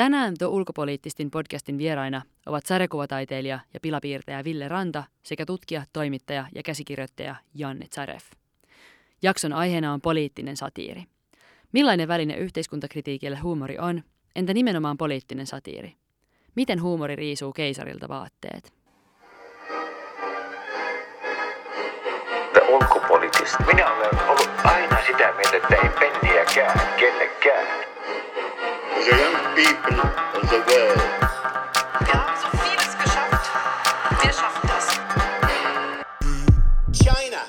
Tänään tuo ulkopoliittistin podcastin vieraina ovat sarjakuvataiteilija ja pilapiirtäjä Ville Ranta sekä tutkija, toimittaja ja käsikirjoittaja Janne Zaref. Jakson aiheena on poliittinen satiiri. Millainen väline yhteiskuntakritiikille huumori on, entä nimenomaan poliittinen satiiri? Miten huumori riisuu keisarilta vaatteet? Minä olen ollut aina sitä mieltä, että ei penniäkään kellekään. The young people of the world. Wir haben so vieles geschafft. Wir schaffen das. China.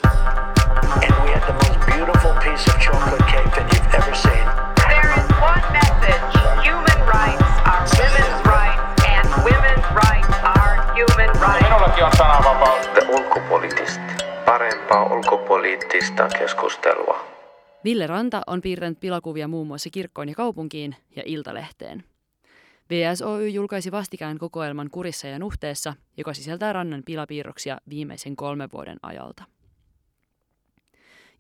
And we had the most beautiful piece of chocolate cake that you've ever seen. There is one message. Human rights are women's rights, and women's rights are human rights. Minullakin on sananvapaus. The ulkopoliittista. Parempaa ulkopoliittista keskustelua. Ville Ranta on piirtänyt pilakuvia muun muassa kirkkoon ja kaupunkiin ja Iltalehteen. VSOY julkaisi vastikään kokoelman Kurissa ja Nuhteessa, joka sisältää Rannan pilapiirroksia viimeisen kolmen vuoden ajalta.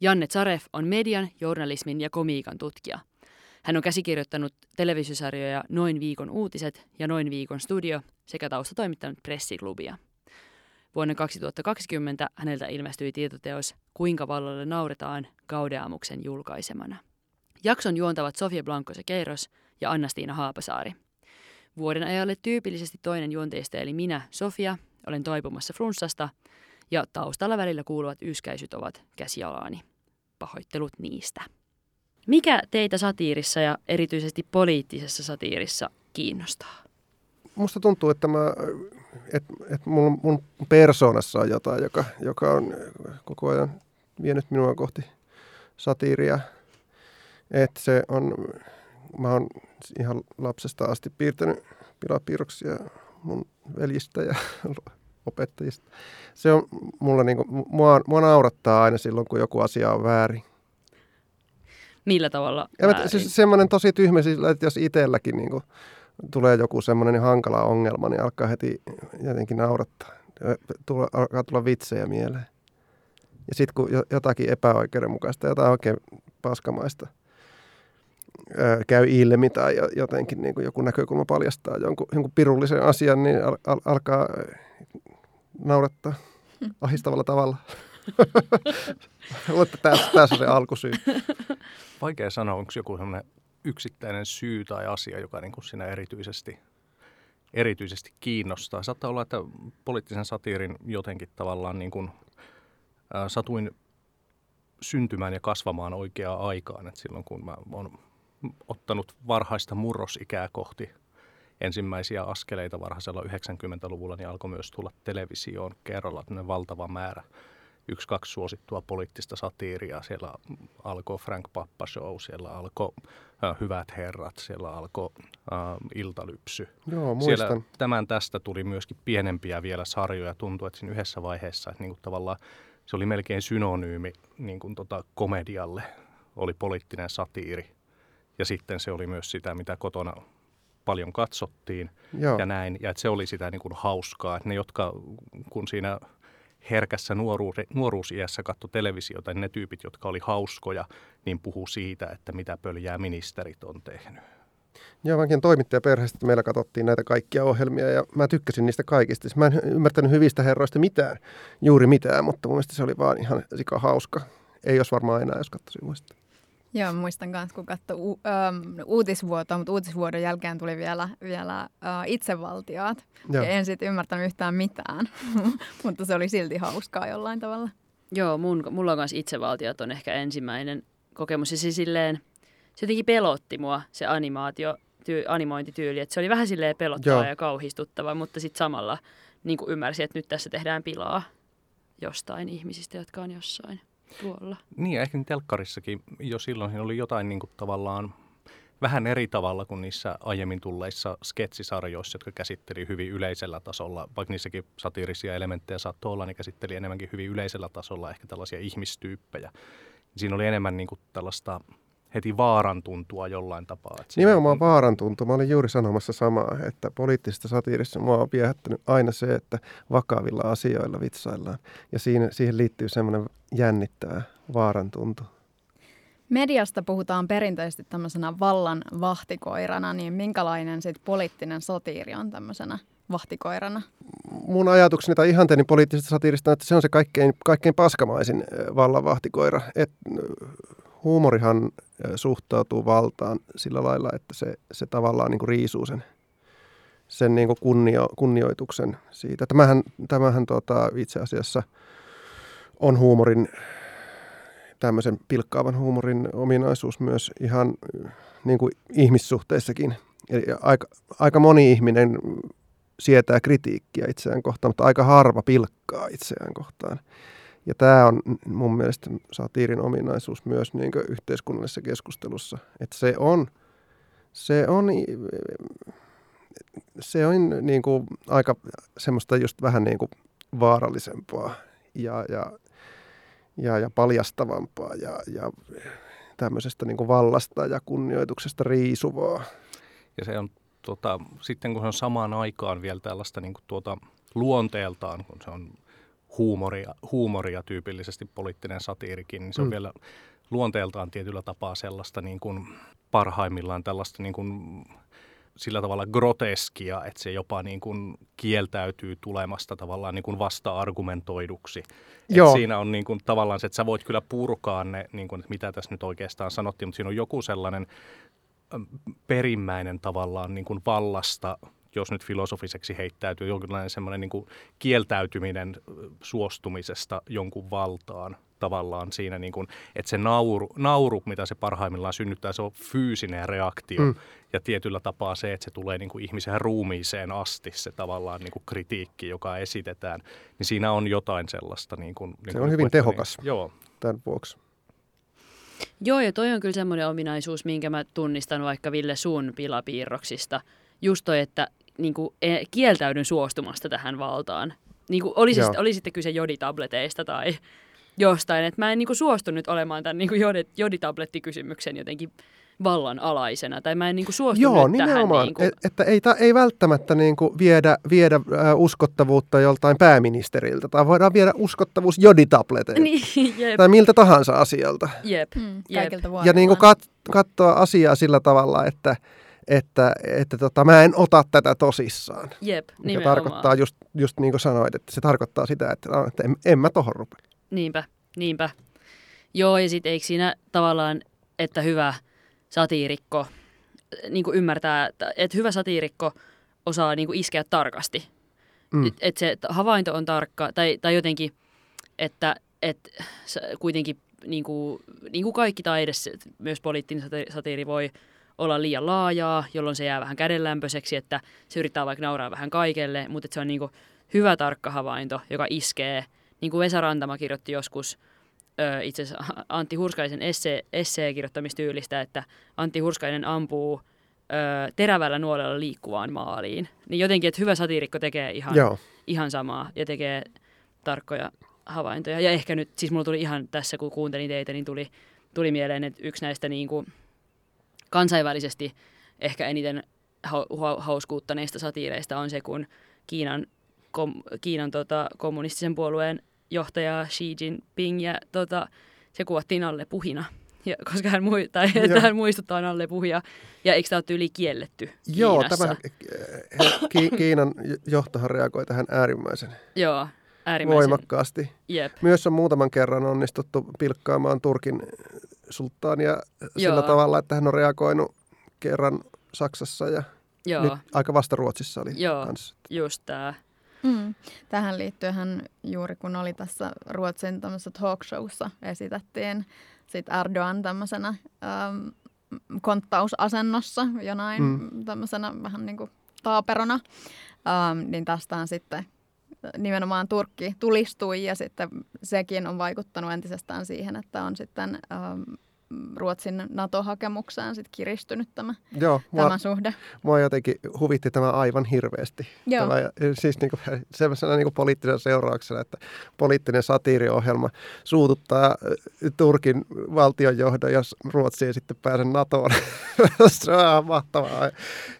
Janne Zaref on median, journalismin ja komiikan tutkija. Hän on käsikirjoittanut televisiosarjoja Noin viikon uutiset ja Noin viikon studio sekä taustatoimittanut pressiklubia. Vuonna 2020 häneltä ilmestyi tietoteos Kuinka vallalle nauretaan Gaudeamuksen julkaisemana. Jakson juontavat Sofia Blanco Keiros ja Anna-Stiina Haapasaari. Vuoden ajalle tyypillisesti toinen juonteista eli minä, Sofia, olen toipumassa flunssasta ja taustalla välillä kuuluvat yskäisyt ovat käsialaani. Pahoittelut niistä. Mikä teitä satiirissa ja erityisesti poliittisessa satiirissa kiinnostaa? musta tuntuu, että, mä, että, että mun, mun persoonassa on jotain, joka, joka on koko ajan vienyt minua kohti satiiria. Että se on, mä oon ihan lapsesta asti piirtänyt pilapiirroksia mun veljistä ja opettajista. Se on mulla niinku, mua, mua naurattaa aina silloin, kun joku asia on väärin. Millä tavalla Ja mä, siis semmoinen tosi tyhmä, että jos itselläkin niinku, tulee joku semmoinen hankala ongelma, niin alkaa heti jotenkin naurattaa. Tule, alkaa tulla vitsejä mieleen. Ja sitten kun jotakin epäoikeudenmukaista, jotain oikein paskamaista käy ilmi tai jotenkin niin kuin joku näkökulma paljastaa jonkun, jonkun pirullisen asian, niin al, al, alkaa naurattaa ahistavalla tavalla. Tässä, tässä on se alkusyy. Vaikea sanoa, onko joku sellainen yksittäinen syy tai asia, joka niin kuin siinä erityisesti, erityisesti kiinnostaa. Saattaa olla, että poliittisen satiirin jotenkin tavallaan niin kuin, ää, satuin syntymään ja kasvamaan oikeaan aikaan. Et silloin kun mä oon ottanut varhaista murrosikää kohti ensimmäisiä askeleita varhaisella 90-luvulla, niin alkoi myös tulla televisioon kerralla valtava määrä yksi, kaksi suosittua poliittista satiiria. Siellä alkoi Frank Pappa Show, siellä alkoi äh, Hyvät herrat, siellä alkoi äh, Iltalypsy. Joo, muistan. Siellä tämän tästä tuli myöskin pienempiä vielä sarjoja. Tuntui, että siinä yhdessä vaiheessa, että niinku tavallaan se oli melkein synonyymi niin kuin tota komedialle, oli poliittinen satiiri. Ja sitten se oli myös sitä, mitä kotona paljon katsottiin Joo. ja näin. Ja että se oli sitä niin kuin hauskaa. Että ne, jotka kun siinä herkässä nuoruus, nuoruusiässä katto televisiota, niin ne tyypit, jotka oli hauskoja, niin puhuu siitä, että mitä pöljää ministerit on tehnyt. Joo, vankin toimittajaperheestä meillä katsottiin näitä kaikkia ohjelmia ja mä tykkäsin niistä kaikista. Mä en ymmärtänyt hyvistä herroista mitään, juuri mitään, mutta mun mielestä se oli vaan ihan sika hauska. Ei jos varmaan enää, jos katsoisin uudestaan. Joo, muistan myös, kun katsoi u- ähm, uutisvuotoa, mutta uutisvuodon jälkeen tuli vielä, vielä äh, itsevaltiot. Joo. Ja en sitten ymmärtänyt yhtään mitään, mutta se oli silti hauskaa jollain tavalla. Joo, mun, mulla on myös itsevaltiot on ehkä ensimmäinen kokemus. Ja se, silleen, se jotenkin pelotti mua, se animaatio, tyy, animointityyli. Että se oli vähän silleen pelottava Joo. ja kauhistuttava, mutta sitten samalla niin ymmärsi, että nyt tässä tehdään pilaa jostain ihmisistä, jotka on jossain tuolla. Niin, ja ehkä niin telkkarissakin jo silloin oli jotain niin kuin tavallaan vähän eri tavalla kuin niissä aiemmin tulleissa sketsisarjoissa, jotka käsitteli hyvin yleisellä tasolla, vaikka niissäkin satiirisia elementtejä saattoi olla, niin käsitteli enemmänkin hyvin yleisellä tasolla ehkä tällaisia ihmistyyppejä. Siinä oli enemmän niin kuin tällaista heti vaaran tuntua jollain tapaa. Että Nimenomaan vaaran tuntua. Mä olin juuri sanomassa samaa, että poliittisesta satiirissa mua on viehättänyt aina se, että vakavilla asioilla vitsaillaan. Ja siinä, siihen liittyy semmoinen jännittävä vaaran tuntu. Mediasta puhutaan perinteisesti tämmöisenä vallan vahtikoirana, niin minkälainen sit poliittinen satiiri on tämmöisenä vahtikoirana? Mun ajatukseni tai ihanteeni poliittisesta satiirista on, että se on se kaikkein, kaikkein paskamaisin ö, vallanvahtikoira. Et, huumorihan suhtautuu valtaan sillä lailla, että se, se tavallaan niin kuin riisuu sen, sen niin kuin kunnio, kunnioituksen siitä. Tämähän, tämähän tota, itse asiassa on huumorin, tämmöisen pilkkaavan huumorin ominaisuus myös ihan niin kuin ihmissuhteissakin. Eli aika, aika moni ihminen sietää kritiikkiä itseään kohtaan, mutta aika harva pilkkaa itseään kohtaan. Ja tämä on mun mielestä satiirin ominaisuus myös niin yhteiskunnallisessa keskustelussa, että se on, se on, se on niin kuin aika semmoista just vähän niin kuin vaarallisempaa ja, ja, ja, ja paljastavampaa ja, ja tämmöisestä niin kuin vallasta ja kunnioituksesta riisuvaa. Ja se on tota, sitten kun se on samaan aikaan vielä tällaista niin kuin tuota, luonteeltaan, kun se on huumoria, huumoria tyypillisesti poliittinen satiirikin, niin se on Mm. vielä luonteeltaan tietyllä tapaa sellaista niin kuin parhaimmillaan tällaista niin kuin sillä tavalla groteskia, että se jopa niin kuin kieltäytyy tulemasta tavallaan niin kuin vasta-argumentoiduksi. Et Joo. siinä on niin kuin tavallaan se, että sä voit kyllä purkaa ne, niin kuin, että mitä tässä nyt oikeastaan sanottiin, mutta siinä on joku sellainen perimmäinen tavallaan niin kuin vallasta, jos nyt filosofiseksi heittäytyy, jonkinlainen semmoinen niin kuin kieltäytyminen suostumisesta jonkun valtaan tavallaan siinä, niin kuin, että se nauru, nauru, mitä se parhaimmillaan synnyttää, se on fyysinen reaktio. Mm. Ja tietyllä tapaa se, että se tulee niin kuin ihmisen ruumiiseen asti, se tavallaan niin kuin kritiikki, joka esitetään, niin siinä on jotain sellaista. Niin kuin, niin on kuin hyvin että tehokas. Niin, joo, Tämän vuoksi. Joo, ja toi on kyllä semmoinen ominaisuus, minkä mä tunnistan vaikka Ville sun pilapiirroksista. Just toi, että niin kuin, e, kieltäydyn suostumasta tähän valtaan. Niin kuin, oli, se, sitten- oli sitten kyse joditableteista tai jostain. Että mä en niin kuin, suostu nyt olemaan tämän niin kuin jodi, joditablettikysymyksen jotenkin vallan alaisena. Tai mä en niin kuin, suostu Joo, nyt tähän. nimenomaan. Niin kuin, Et, että ei, ta, ei välttämättä niin kuin viedä, viedä äh, uskottavuutta joltain pääministeriltä, tai voidaan viedä uskottavuus joditableteilta. niin, jep, Tai miltä tahansa asialta. jep. Mm, Jep. Ja niin kuin kat, katsoa asiaa sillä tavalla, että, että, että tota, mä en ota tätä tosissaan. Jep, Mikä nimenomaan. tarkoittaa just, just niin kuin sanoit, että se tarkoittaa sitä, että, no, että en, en mä tohon rupea. Niinpä, niinpä. Joo, ja sitten eikö siinä tavallaan, että hyvä satiirikko niin kuin ymmärtää, että, että hyvä satiirikko osaa niin kuin iskeä tarkasti. Mm. Että se että havainto on tarkka, tai, tai jotenkin, että, että se kuitenkin niin kuin, niin kuin kaikki taide, se- myös poliittinen sati- satiiri voi olla liian laajaa, jolloin se jää vähän kädenlämpöiseksi, että se yrittää vaikka nauraa vähän kaikelle, mutta että se on niin kuin hyvä tarkka havainto, joka iskee. Niin kuin Vesa Rantama kirjoitti joskus ö, itse asiassa Antti Hurskaisen esse, esseen kirjoittamistyylistä, että Antti Hurskainen ampuu ö, terävällä nuolella liikkuvaan maaliin. Niin jotenkin, että hyvä satiirikko tekee ihan, Joo. ihan samaa ja tekee tarkkoja havaintoja. Ja ehkä nyt, siis mulla tuli ihan tässä, kun kuuntelin teitä, niin tuli, tuli mieleen, että yksi näistä niin kuin kansainvälisesti ehkä eniten hau- hau- hauskuuttaneista satiireista on se, kun Kiinan, kom, Kiinan tota, kommunistisen puolueen johtaja Xi Jinping ja tota, se kuvattiin alle puhina. Ja, koska hän, mui, tai, että hän muistuttaa alle puhia. Ja eikö tämä ole yli kielletty Joo, Kiinassa? tämä he- Ki, Kiinan johtohan reagoi tähän äärimmäisen Joo, äärimmäisen. voimakkaasti. Jep. Myös on muutaman kerran onnistuttu pilkkaamaan Turkin sulttaania sillä Joo. tavalla, että hän on reagoinut kerran Saksassa ja Joo, nyt aika vasta Ruotsissa oli Joo. kanssa. just tämä. Mm. Tähän liittyen hän juuri kun oli tässä Ruotsin tämmöisessä talk showssa esitettiin sit Erdogan tämmöisenä ähm, konttausasennossa jonain Mm. mm. tämmöisenä vähän niin kuin taaperona, ähm, niin tästään sitten nimenomaan Turkki tulistui ja sitten sekin on vaikuttanut entisestään siihen, että on sitten ähm, Ruotsin NATO-hakemukseen sit kiristynyt tämä, Joo, mua, tämä suhde. mua jotenkin huvitti tämä aivan hirveästi. Joo. Tämä, siis niin kuin, sellaisena niin kuin poliittisena seurauksena, että poliittinen satiiriohjelma suututtaa äh, Turkin valtionjohdon, jos Ruotsi ei sitten pääse NATOon. se on mahtavaa.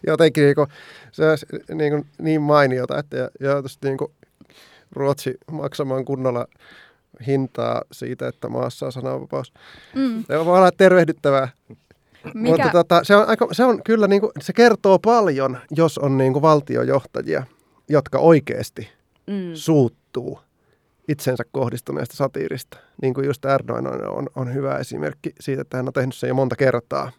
Jotenkin niin, kuin, se olisi niin, kuin, niin mainiota, että joutuisi niin kuin Ruotsi maksamaan kunnolla hintaa siitä, että maassa on sananvapaus. Mm. Se voi olla tervehdyttävää. Mikä, Mutta tota, se, on aika, se on kyllä, niin kuin, se kertoo paljon, jos on niin kuin valtiojohtajia, jotka oikeasti Mm. suuttuu itsensä kohdistuneesta satiirista. Niin kuin just Erdogan on, on, on hyvä esimerkki siitä, että hän on tehnyt sen jo monta kertaa,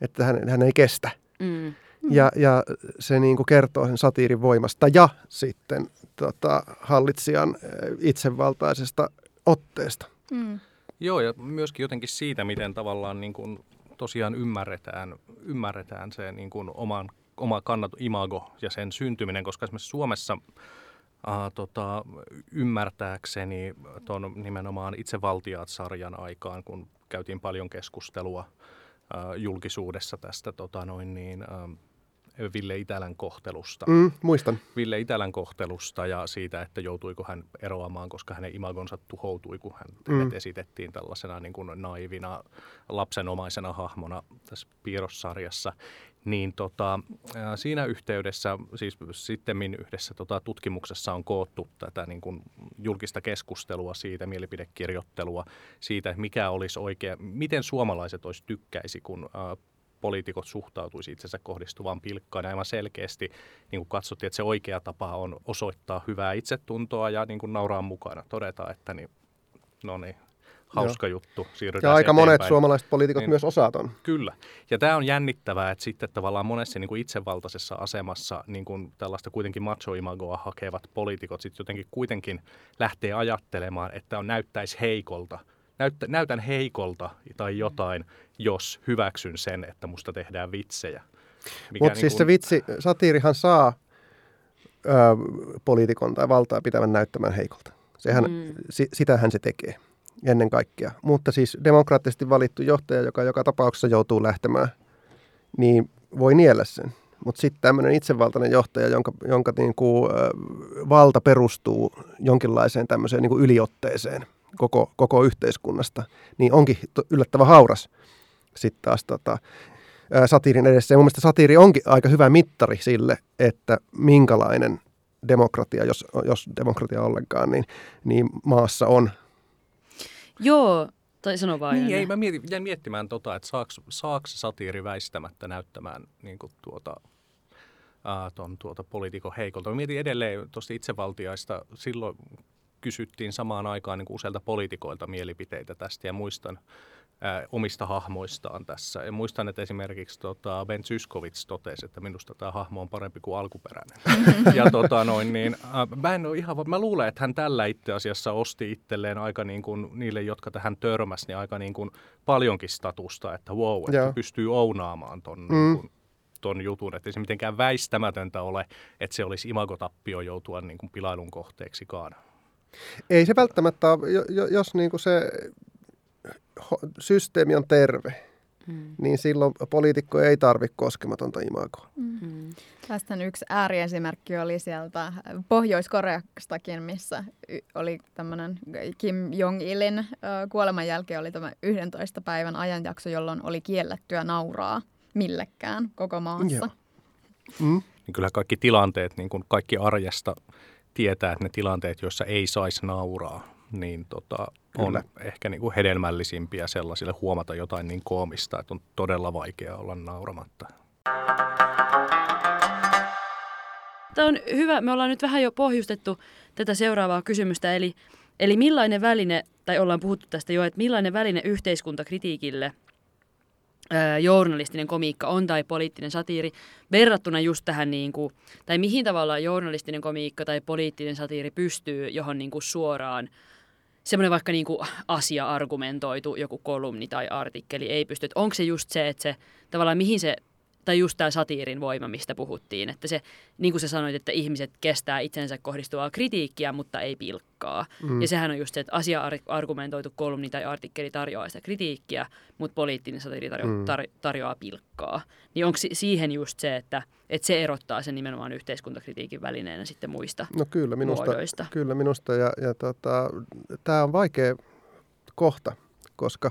että hän, hän ei kestä. Mm. Ja, ja se niin kuin kertoo sen satiirin voimasta ja sitten tota, hallitsijan eh, itsevaltaisesta otteesta. mm. Joo, ja myöskin jotenkin siitä, miten tavallaan niin kuin tosiaan ymmärretään, ymmärretään se niin kuin oman, oma kannat imago ja sen syntyminen, koska esimerkiksi Suomessa ää, tota, ymmärtääkseni tuon nimenomaan itsevaltiaat-sarjan aikaan, kun käytiin paljon keskustelua ää, julkisuudessa tästä tota, noin niin, ää, Ville Itälän kohtelusta. Mm, muistan. Ville Itälän kohtelusta ja siitä, että joutuiko hän eroamaan, koska hänen imagonsa tuhoutui, kun hän Mm. esitettiin tällaisena niin kuin naivina, lapsenomaisena hahmona tässä piirrossarjassa. Niin tota, siinä yhteydessä, siis sitten yhdessä tota, tutkimuksessa on koottu tätä niin kuin julkista keskustelua siitä, mielipidekirjoittelua siitä, mikä olisi oikea, miten suomalaiset olisi tykkäisi, kun ää, poliitikot suhtautuisi itsensä kohdistuvaan pilkkaan. Ja aivan selkeästi niin kuin katsottiin, että se oikea tapa on osoittaa hyvää itsetuntoa ja niin kuin nauraa mukana. Todeta, että niin, no niin, hauska Joo. juttu, siirrytään Ja aika monet eteenpäin. suomalaiset poliitikot Niin. myös osaa ton. Kyllä. Ja tämä on jännittävää, että sitten tavallaan monessa niin kuin itsevaltaisessa asemassa niin kuin tällaista kuitenkin macho-imagoa hakevat poliitikot sitten jotenkin kuitenkin lähtee ajattelemaan, että on näyttäisi heikolta. Näyttä, näytän heikolta tai jotain, jos hyväksyn sen, että musta tehdään vitsejä. Mikä Mutta siis se vitsi, satiirihan saa ö, poliitikon tai valtaa pitävän näyttämään heikolta. Sehän, mm. si, sitähän se tekee ennen kaikkea. Mutta siis demokraattisesti valittu johtaja, joka joka tapauksessa joutuu lähtemään, niin voi niellä sen. Mutta sitten tämmöinen itsevaltainen johtaja, jonka, jonka niinku, ö, valta perustuu jonkinlaiseen tämmöiseen niinku yliotteeseen koko, koko yhteiskunnasta, niin onkin yllättävän hauras sitten taas tota, ää, satiirin edessä. Ja mun mielestä satiiri onkin aika hyvä mittari sille, että minkälainen demokratia, jos, jos demokratia ollenkaan, niin, niin maassa on. Joo, tai sano vaan. Niin, ei, mä mietin, jäin miettimään tota, että saako, saako se satiiri väistämättä näyttämään niin kuin tuota, ää, ton, tuota poliitikon heikolta. Mä mietin edelleen tuosta itsevaltiaista, silloin kysyttiin samaan aikaan niin kuin useilta poliitikoilta mielipiteitä tästä ja muistan ää, omista hahmoistaan tässä. Ja muistan, että esimerkiksi tota, Ben Zyskowicz totesi, että minusta tämä hahmo on parempi kuin alkuperäinen. ja tota, noin, niin, ää, mä, en ole ihan, mä luulen, että hän tällä itse asiassa osti itselleen aika niin kuin, niille, jotka tähän törmäsi, niin aika niin kuin paljonkin statusta, että wow, että Joo. pystyy ounaamaan ton, Mm. niin kuin, ton jutun, että ei se mitenkään väistämätöntä ole, että se olisi imagotappio joutua niin kuin pilailun kohteeksikaan. Ei se välttämättä ole, jo- jo- jos niinku se ho- systeemi on terve, Mm. niin silloin poliitikko ei tarvitse koskematonta imagoa. Mm. Tästä yksi ääriesimerkki oli sieltä Pohjois-Koreastakin, missä oli tämmöinen Kim Jong-ilin kuoleman jälkeen oli tämä 11 päivän ajanjakso, jolloin oli kiellettyä nauraa millekään koko maassa. Joo. Mm? Niin kyllä kaikki tilanteet, niin kuin kaikki arjesta tietää, että ne tilanteet, joissa ei saisi nauraa, niin tota, on Kyllä. ehkä niin kuin hedelmällisimpiä sellaisille huomata jotain niin koomista, että on todella vaikea olla nauramatta. Tämä on hyvä. Me ollaan nyt vähän jo pohjustettu tätä seuraavaa kysymystä, eli, eli millainen väline, tai ollaan puhuttu tästä jo, että millainen väline yhteiskuntakritiikille journalistinen komiikka on tai poliittinen satiiri verrattuna just tähän, niin kuin, tai mihin tavallaan journalistinen komiikka tai poliittinen satiiri pystyy johon niin kuin suoraan semmoinen vaikka niin kuin asia-argumentoitu joku kolumni tai artikkeli ei pysty. Onko se just se, että se tavallaan mihin se, tai just tämä satiirin voima, mistä puhuttiin, että se, niin kuin sä sanoit, että ihmiset kestää itsensä kohdistuvaa kritiikkiä, mutta ei pilkkaa. Mm. Ja sehän on just se, että asia-argumentoitu kolumni tai artikkeli tarjoaa sitä kritiikkiä, mutta poliittinen satiiri tarjo- Mm. tar- tarjoaa pilkkaa. Niin onko si- siihen just se, että, että se erottaa sen nimenomaan yhteiskuntakritiikin välineenä sitten muista No kyllä minusta, muodoista? kyllä minusta ja, ja tota, tämä on vaikea kohta, koska,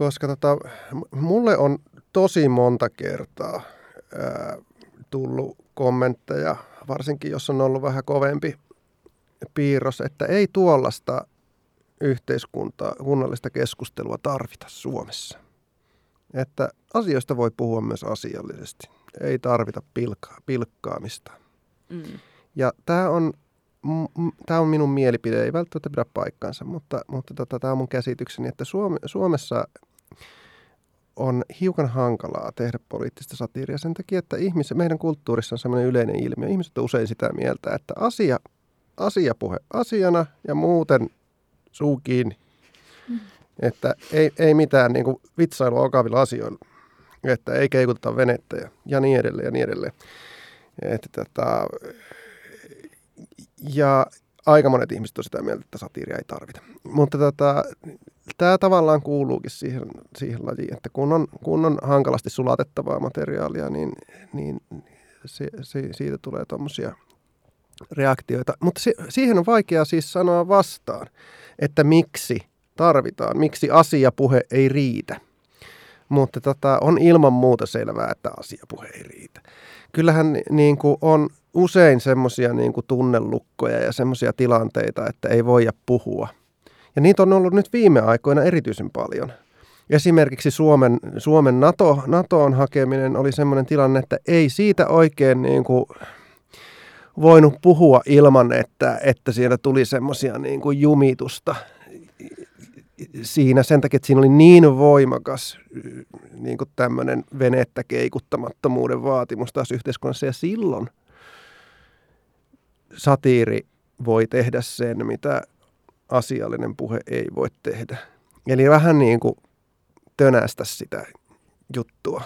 koska tota, mulle on tosi monta kertaa ää, tullut kommentteja, varsinkin jos on ollut vähän kovempi piirros, että ei tuollaista yhteiskuntaa, kunnallista keskustelua tarvita Suomessa. Että asioista voi puhua myös asiallisesti. Ei tarvita pilkkaa, pilkkaamista. Mm. Ja tämä on, tämä on minun mielipide, ei välttämättä pidä paikkansa, mutta, mutta tota, tämä on mun käsitykseni, että Suome, Suomessa on hiukan hankalaa tehdä poliittista satiiria sen takia, että ihmiset, meidän kulttuurissa on sellainen yleinen ilmiö. Ihmiset on usein sitä mieltä, että asia, asiapuhe asiana ja muuten suu kiinni. Mm. Että ei, ei mitään niin kuin vitsailua okavilla asioilla. Että ei keikuteta venettä ja, ja niin edelleen ja niin edelleen. Että, tota, ja aika monet ihmiset on sitä mieltä, että satiiria ei tarvita. Mutta tota, tämä tavallaan kuuluukin siihen, siihen lajiin, että kun on, kun on hankalasti sulatettavaa materiaalia, niin, niin se, se, siitä tulee tuommoisia reaktioita. Mutta se, siihen on vaikea siis sanoa vastaan, että miksi tarvitaan, miksi asiapuhe ei riitä. Mutta tota, on ilman muuta selvää, että asiapuhe ei riitä. Kyllähän niin kuin on usein semmoisia niin tunnelukkoja ja semmoisia tilanteita, että ei voida puhua. Ja niitä on ollut nyt viime aikoina erityisen paljon. Esimerkiksi Suomen, Suomen NATO, NATOon hakeminen oli semmoinen tilanne, että ei siitä oikein niin kuin voinut puhua ilman, että, että siellä tuli semmoisia niin kuin jumitusta siinä sen takia, että siinä oli niin voimakas niin kuin tämmöinen venettä keikuttamattomuuden vaatimus taas yhteiskunnassa. Ja silloin satiiri voi tehdä sen, mitä asiallinen puhe ei voi tehdä. Eli vähän niin kuin tönästä sitä juttua.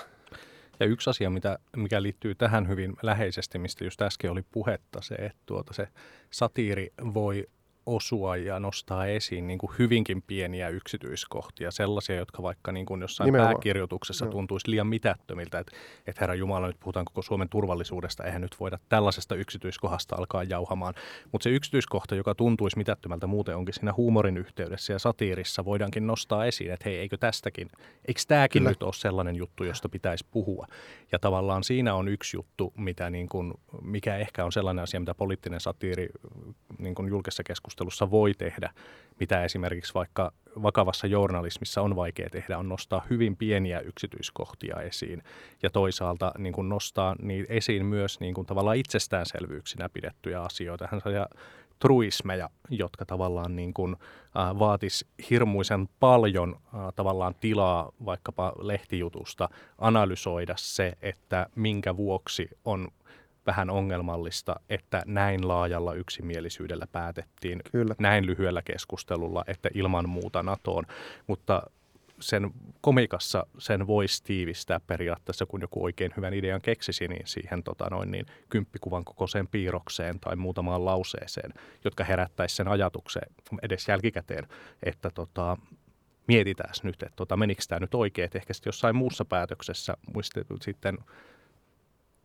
Ja yksi asia, mitä, mikä liittyy tähän hyvin läheisesti, mistä just äsken oli puhetta, se, että tuota, se satiiri voi osua ja nostaa esiin niin kuin hyvinkin pieniä yksityiskohtia, sellaisia, jotka vaikka niin kuin jossain Nimenomaan. pääkirjoituksessa tuntuisi liian mitättömiltä, että, että herra Jumala, nyt puhutaan koko Suomen turvallisuudesta, eihän nyt voida tällaisesta yksityiskohdasta alkaa jauhamaan. Mutta se yksityiskohta, joka tuntuisi mitättömältä muuten onkin siinä huumorin yhteydessä ja satiirissa, voidaankin nostaa esiin, että hei, eikö tästäkin, eikö tämäkin Kyllä. nyt ole sellainen juttu, josta pitäisi puhua. Ja tavallaan siinä on yksi juttu, mitä niin kuin, mikä ehkä on sellainen asia, mitä poliittinen satiiri niin kuin julkisessa keskustelussa keskustelussa voi tehdä, mitä esimerkiksi vaikka vakavassa journalismissa on vaikea tehdä, on nostaa hyvin pieniä yksityiskohtia esiin ja toisaalta niin kuin nostaa niin esiin myös niin kuin tavallaan itsestäänselvyyksinä pidettyjä asioita. Hän ja truismeja, jotka tavallaan niin kuin, äh, vaatis hirmuisen paljon äh, tavallaan tilaa vaikkapa lehtijutusta analysoida se, että minkä vuoksi on vähän ongelmallista, että näin laajalla yksimielisyydellä päätettiin Kyllä. näin lyhyellä keskustelulla, että ilman muuta NATOon. Mutta sen komikassa sen voisi tiivistää periaatteessa, kun joku oikein hyvän idean keksisi, niin siihen tota noin, niin kymppikuvan kokoiseen piirrokseen tai muutamaan lauseeseen, jotka herättäisi sen ajatuksen edes jälkikäteen, että tota, mietitään nyt, että tota, menikö tämä nyt oikein, että ehkä sitten jossain muussa päätöksessä muistetut sitten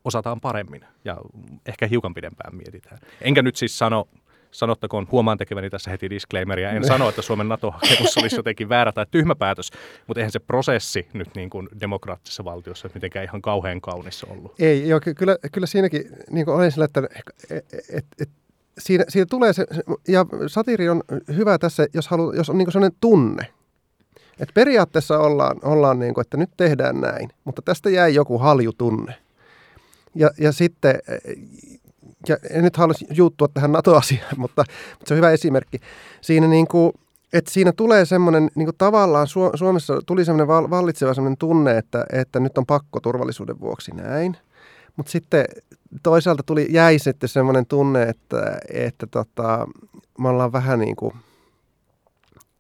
osataan paremmin ja ehkä hiukan pidempään mietitään. Enkä nyt siis sano, sanottakoon, huomaan tekeväni tässä heti disclaimeria, en sano, että Suomen NATO-hakemus olisi jotenkin väärä tai tyhmä päätös, mutta eihän se prosessi nyt niin kuin demokraattisessa valtiossa mitenkään ihan kauhean kaunis ollut. Ei, joo, kyllä, kyllä siinäkin niin kuin olen sillä, että et, et, siinä, siinä tulee se, ja satiiri on hyvä tässä, jos, halu, jos on niin sellainen tunne, että periaatteessa ollaan, ollaan niin kuin, että nyt tehdään näin, mutta tästä jäi joku haljutunne. Ja, ja sitten, ja en nyt halua juuttua tähän NATO-asiaan, mutta, mutta se on hyvä esimerkki. Siinä niin kuin, että siinä tulee semmoinen, niin kuin tavallaan Suomessa tuli semmoinen vallitseva semmoinen tunne, että, että nyt on pakko turvallisuuden vuoksi näin. Mutta sitten toisaalta tuli, jäi sitten semmoinen tunne, että, että tota, me ollaan vähän niin kuin –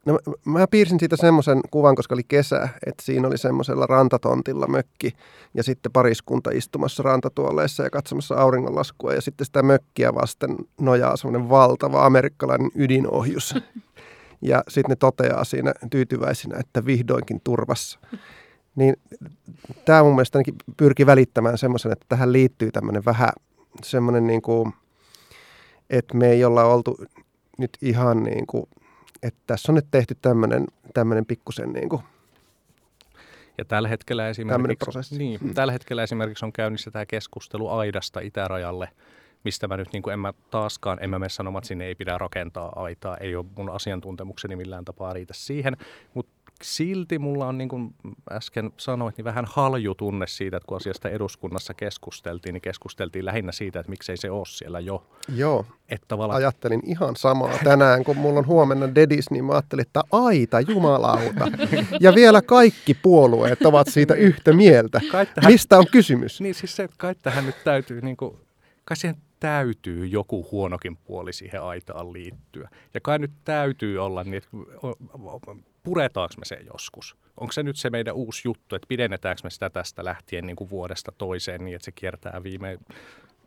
No, mä piirsin siitä semmoisen kuvan, koska oli kesä, että siinä oli semmoisella rantatontilla mökki ja sitten pariskunta istumassa rantatuoleissa ja katsomassa auringonlaskua ja sitten sitä mökkiä vasten nojaa semmoinen valtava amerikkalainen ydinohjus. Ja sitten ne toteaa siinä tyytyväisinä, että vihdoinkin turvassa. Niin tämä mun mielestä pyrki välittämään semmoisen, että tähän liittyy tämmöinen vähän semmoinen niin kuin, että me ei olla oltu nyt ihan niin kuin että tässä on nyt tehty tämmöinen, tämmöinen pikkusen niin kuin ja tällä hetkellä esimerkiksi, niin, mm. tällä hetkellä esimerkiksi on käynnissä tämä keskustelu aidasta itärajalle mistä mä nyt niin kuin en mä taaskaan, en mä mene sanomaan, että sinne ei pidä rakentaa aitaa, ei ole mun asiantuntemukseni millään tapaa riitä siihen, mutta silti mulla on, niin kuin äsken sanoit, niin vähän haljutunne siitä, että kun asiasta eduskunnassa keskusteltiin, niin keskusteltiin lähinnä siitä, että miksei se ole siellä jo. Joo, Että tavallaan ajattelin ihan samaa tänään, kun mulla on huomenna dedis, niin mä ajattelin, että aita jumalauta. Ja vielä kaikki puolueet ovat siitä yhtä mieltä. Kai tähän- Mistä on kysymys? Niin siis se, että kai tähän nyt täytyy, niin kuin, kai siihen täytyy joku huonokin puoli siihen aitaan liittyä. Ja kai nyt täytyy olla niin, että puretaanko me sen joskus? Onko se nyt se meidän uusi juttu, että pidennetäänkö me sitä tästä lähtien niin kuin vuodesta toiseen niin, että se kiertää viime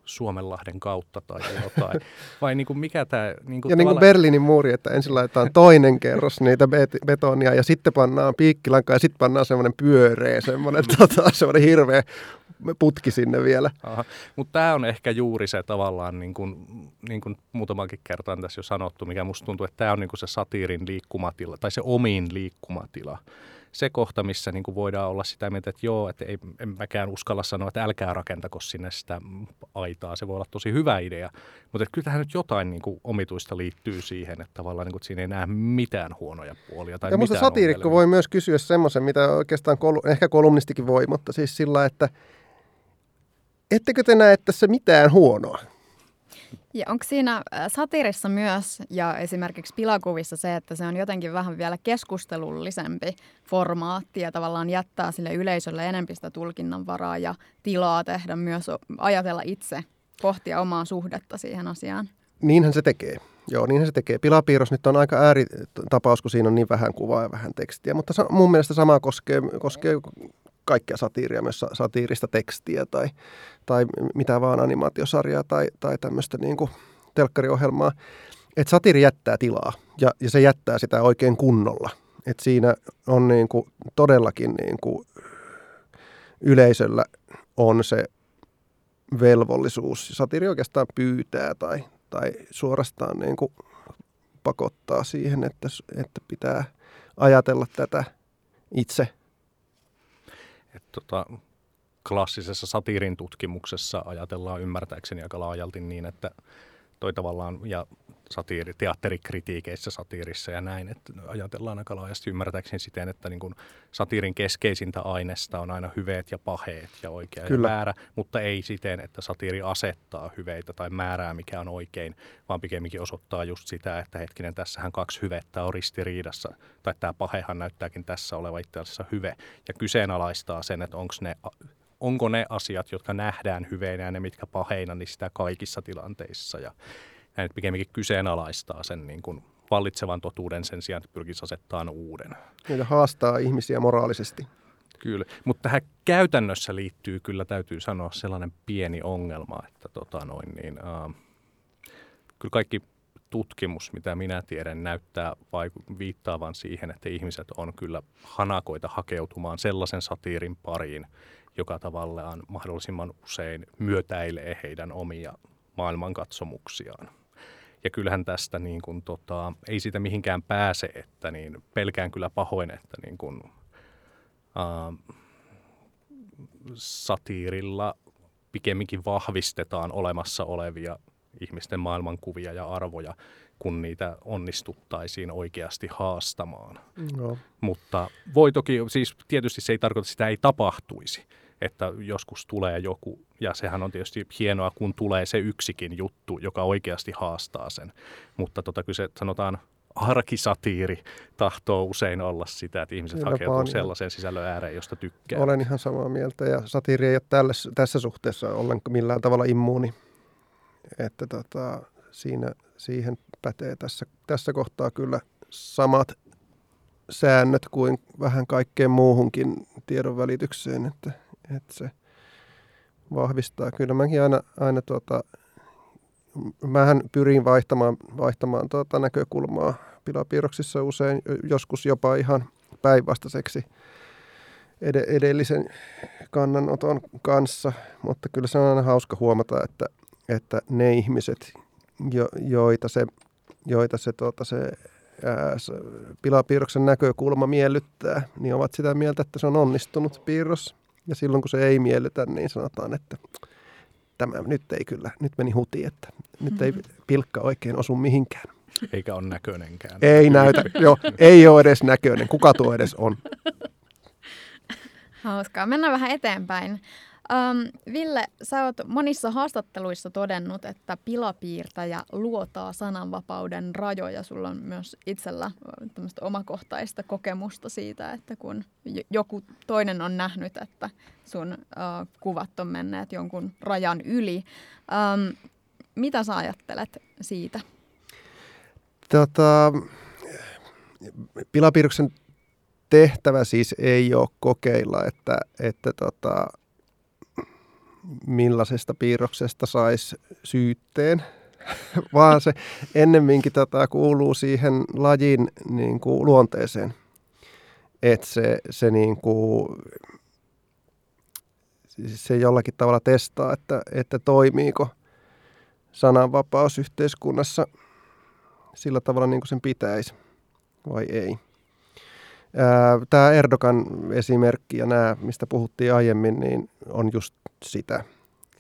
Suomenlahden kautta tai jotain? Vai niin kuin mikä tämä... Niin kuin Ja niin kuin Berliinin muuri, että ensin laitetaan toinen kerros niitä bet- betonia ja sitten pannaan piikkilankaa ja sitten pannaan semmoinen pyöreä, semmoinen, tota, semmoinen hirveä putki sinne vielä. Mutta tämä on ehkä juuri se tavallaan, niin kuin, niin kuin muutamankin kertaan tässä jo sanottu, mikä musta tuntuu, että tämä on niin kuin se satiirin liikkumatila, tai se omiin liikkumatila. Se kohta, missä niin kuin voidaan olla sitä mieltä, että joo, että ei, en mäkään uskalla sanoa, että älkää rakentako sinne sitä aitaa. Se voi olla tosi hyvä idea, mutta että kyllä tähän nyt jotain niin kuin omituista liittyy siihen, että tavallaan niin kuin, että siinä ei näe mitään huonoja puolia. Tai ja mitään satiirikko ongelmia. voi myös kysyä semmoisen, mitä oikeastaan kol- ehkä kolumnistikin voi, mutta siis sillä, että ettekö te näe tässä mitään huonoa? Ja onko siinä äh, satirissa myös ja esimerkiksi pilakuvissa se, että se on jotenkin vähän vielä keskustelullisempi formaatti ja tavallaan jättää sille yleisölle enempi sitä tulkinnanvaraa ja tilaa tehdä myös ajatella itse, pohtia omaa suhdetta siihen asiaan. Niinhän se tekee. Joo, niinhän se tekee. Pilapiirros nyt on aika ääritapaus, kun siinä on niin vähän kuvaa ja vähän tekstiä, mutta mun mielestä sama koskee, koskee kaikkea satiiria, myös sa- satiirista tekstiä tai, tai mitä vaan animaatiosarjaa tai, tai tämmöistä niin kuin telkkariohjelmaa. Että satiiri jättää tilaa ja, ja se jättää sitä oikein kunnolla. Et siinä on niin kuin todellakin niin kuin yleisöllä on se velvollisuus. Satiiri oikeastaan pyytää tai, tai suorastaan niin kuin pakottaa siihen, että, että pitää ajatella tätä itse. Et tota, klassisessa satiirin tutkimuksessa ajatellaan ymmärtääkseni aika laajalti niin, että toi tavallaan, ja satiiri, teatterikritiikeissä, satiirissa ja näin, että ajatellaan aika laajasti ymmärtääkseni siten, että niin kun satiirin keskeisintä aineesta on aina hyveet ja paheet ja oikea Kyllä. ja väärä, mutta ei siten, että satiiri asettaa hyveitä tai määrää, mikä on oikein, vaan pikemminkin osoittaa just sitä, että hetkinen, tässähän kaksi hyvettä on ristiriidassa, tai tämä pahehan näyttääkin tässä oleva itse asiassa hyve, ja kyseenalaistaa sen, että onko ne onko ne asiat, jotka nähdään hyveinä ja ne, mitkä paheina, niin sitä kaikissa tilanteissa. Ja näin pikemminkin kyseenalaistaa sen niin kuin vallitsevan totuuden sen sijaan, että pyrkisi asettaa uuden. Ja haastaa ihmisiä moraalisesti. Kyllä, mutta tähän käytännössä liittyy kyllä, täytyy sanoa, sellainen pieni ongelma, että tota noin, niin, äh, kyllä kaikki tutkimus, mitä minä tiedän, näyttää vaiku- viittaavan siihen, että ihmiset on kyllä hanakoita hakeutumaan sellaisen satiirin pariin, joka tavallaan mahdollisimman usein myötäilee heidän omia maailmankatsomuksiaan. Ja kyllähän tästä niin kuin, tota, ei siitä mihinkään pääse, että niin pelkään kyllä pahoin, että niin kuin, äh, satiirilla pikemminkin vahvistetaan olemassa olevia ihmisten maailmankuvia ja arvoja, kun niitä onnistuttaisiin oikeasti haastamaan. Joo. Mutta voi toki, siis tietysti se ei tarkoita, että sitä ei tapahtuisi, että joskus tulee joku, ja sehän on tietysti hienoa, kun tulee se yksikin juttu, joka oikeasti haastaa sen. Mutta tota, kyllä se sanotaan, arkisatiiri tahtoo usein olla sitä, että ihmiset Kyllä hakeutuu vaan, joo. sellaiseen sisällön ääreen, josta tykkää. Olen ihan samaa mieltä ja satiiri ei ole tälle, tässä suhteessa ollenkaan millään tavalla immuuni. Että tota, siinä, siihen pätee tässä, tässä kohtaa kyllä samat säännöt kuin vähän kaikkeen muuhunkin tiedon välitykseen, että, että se vahvistaa. Kyllä mäkin aina, aina tuota, mähän pyrin vaihtamaan, vaihtamaan tuota näkökulmaa pilapiirroksissa usein, joskus jopa ihan päinvastaiseksi ed- edellisen kannanoton kanssa, mutta kyllä se on aina hauska huomata, että, että ne ihmiset, jo, joita se, joita se, tuota, se, se pilapiirroksen näkökulma miellyttää, niin ovat sitä mieltä, että se on onnistunut piirros. Ja silloin kun se ei miellytä, niin sanotaan, että tämä nyt ei kyllä, nyt meni huti, että nyt ei Mm-hmm. pilkka oikein osu mihinkään. Eikä ole näköinenkään. Ei näytä, joo, ei ole edes näköinen. Kuka tuo edes on? Hauskaa. Mennään vähän eteenpäin. Um, Ville, sä oot monissa haastatteluissa todennut, että pilapiirtäjä luotaa sananvapauden rajoja. Sulla on myös itsellä tämmöistä omakohtaista kokemusta siitä, että kun joku toinen on nähnyt, että sun uh, kuvat on menneet jonkun rajan yli. Um, mitä sä ajattelet siitä? Tota, pilapiirroksen tehtävä siis ei ole kokeilla, että, että tota, millaisesta piirroksesta saisi syytteen, vaan se ennemminkin tota, kuuluu siihen lajin niin kuin, luonteeseen. Että se, se, niin se jollakin tavalla testaa, että, että toimiiko sananvapaus yhteiskunnassa sillä tavalla niin kuin sen pitäisi vai ei. Tämä Erdogan esimerkki ja nämä, mistä puhuttiin aiemmin, niin on just sitä.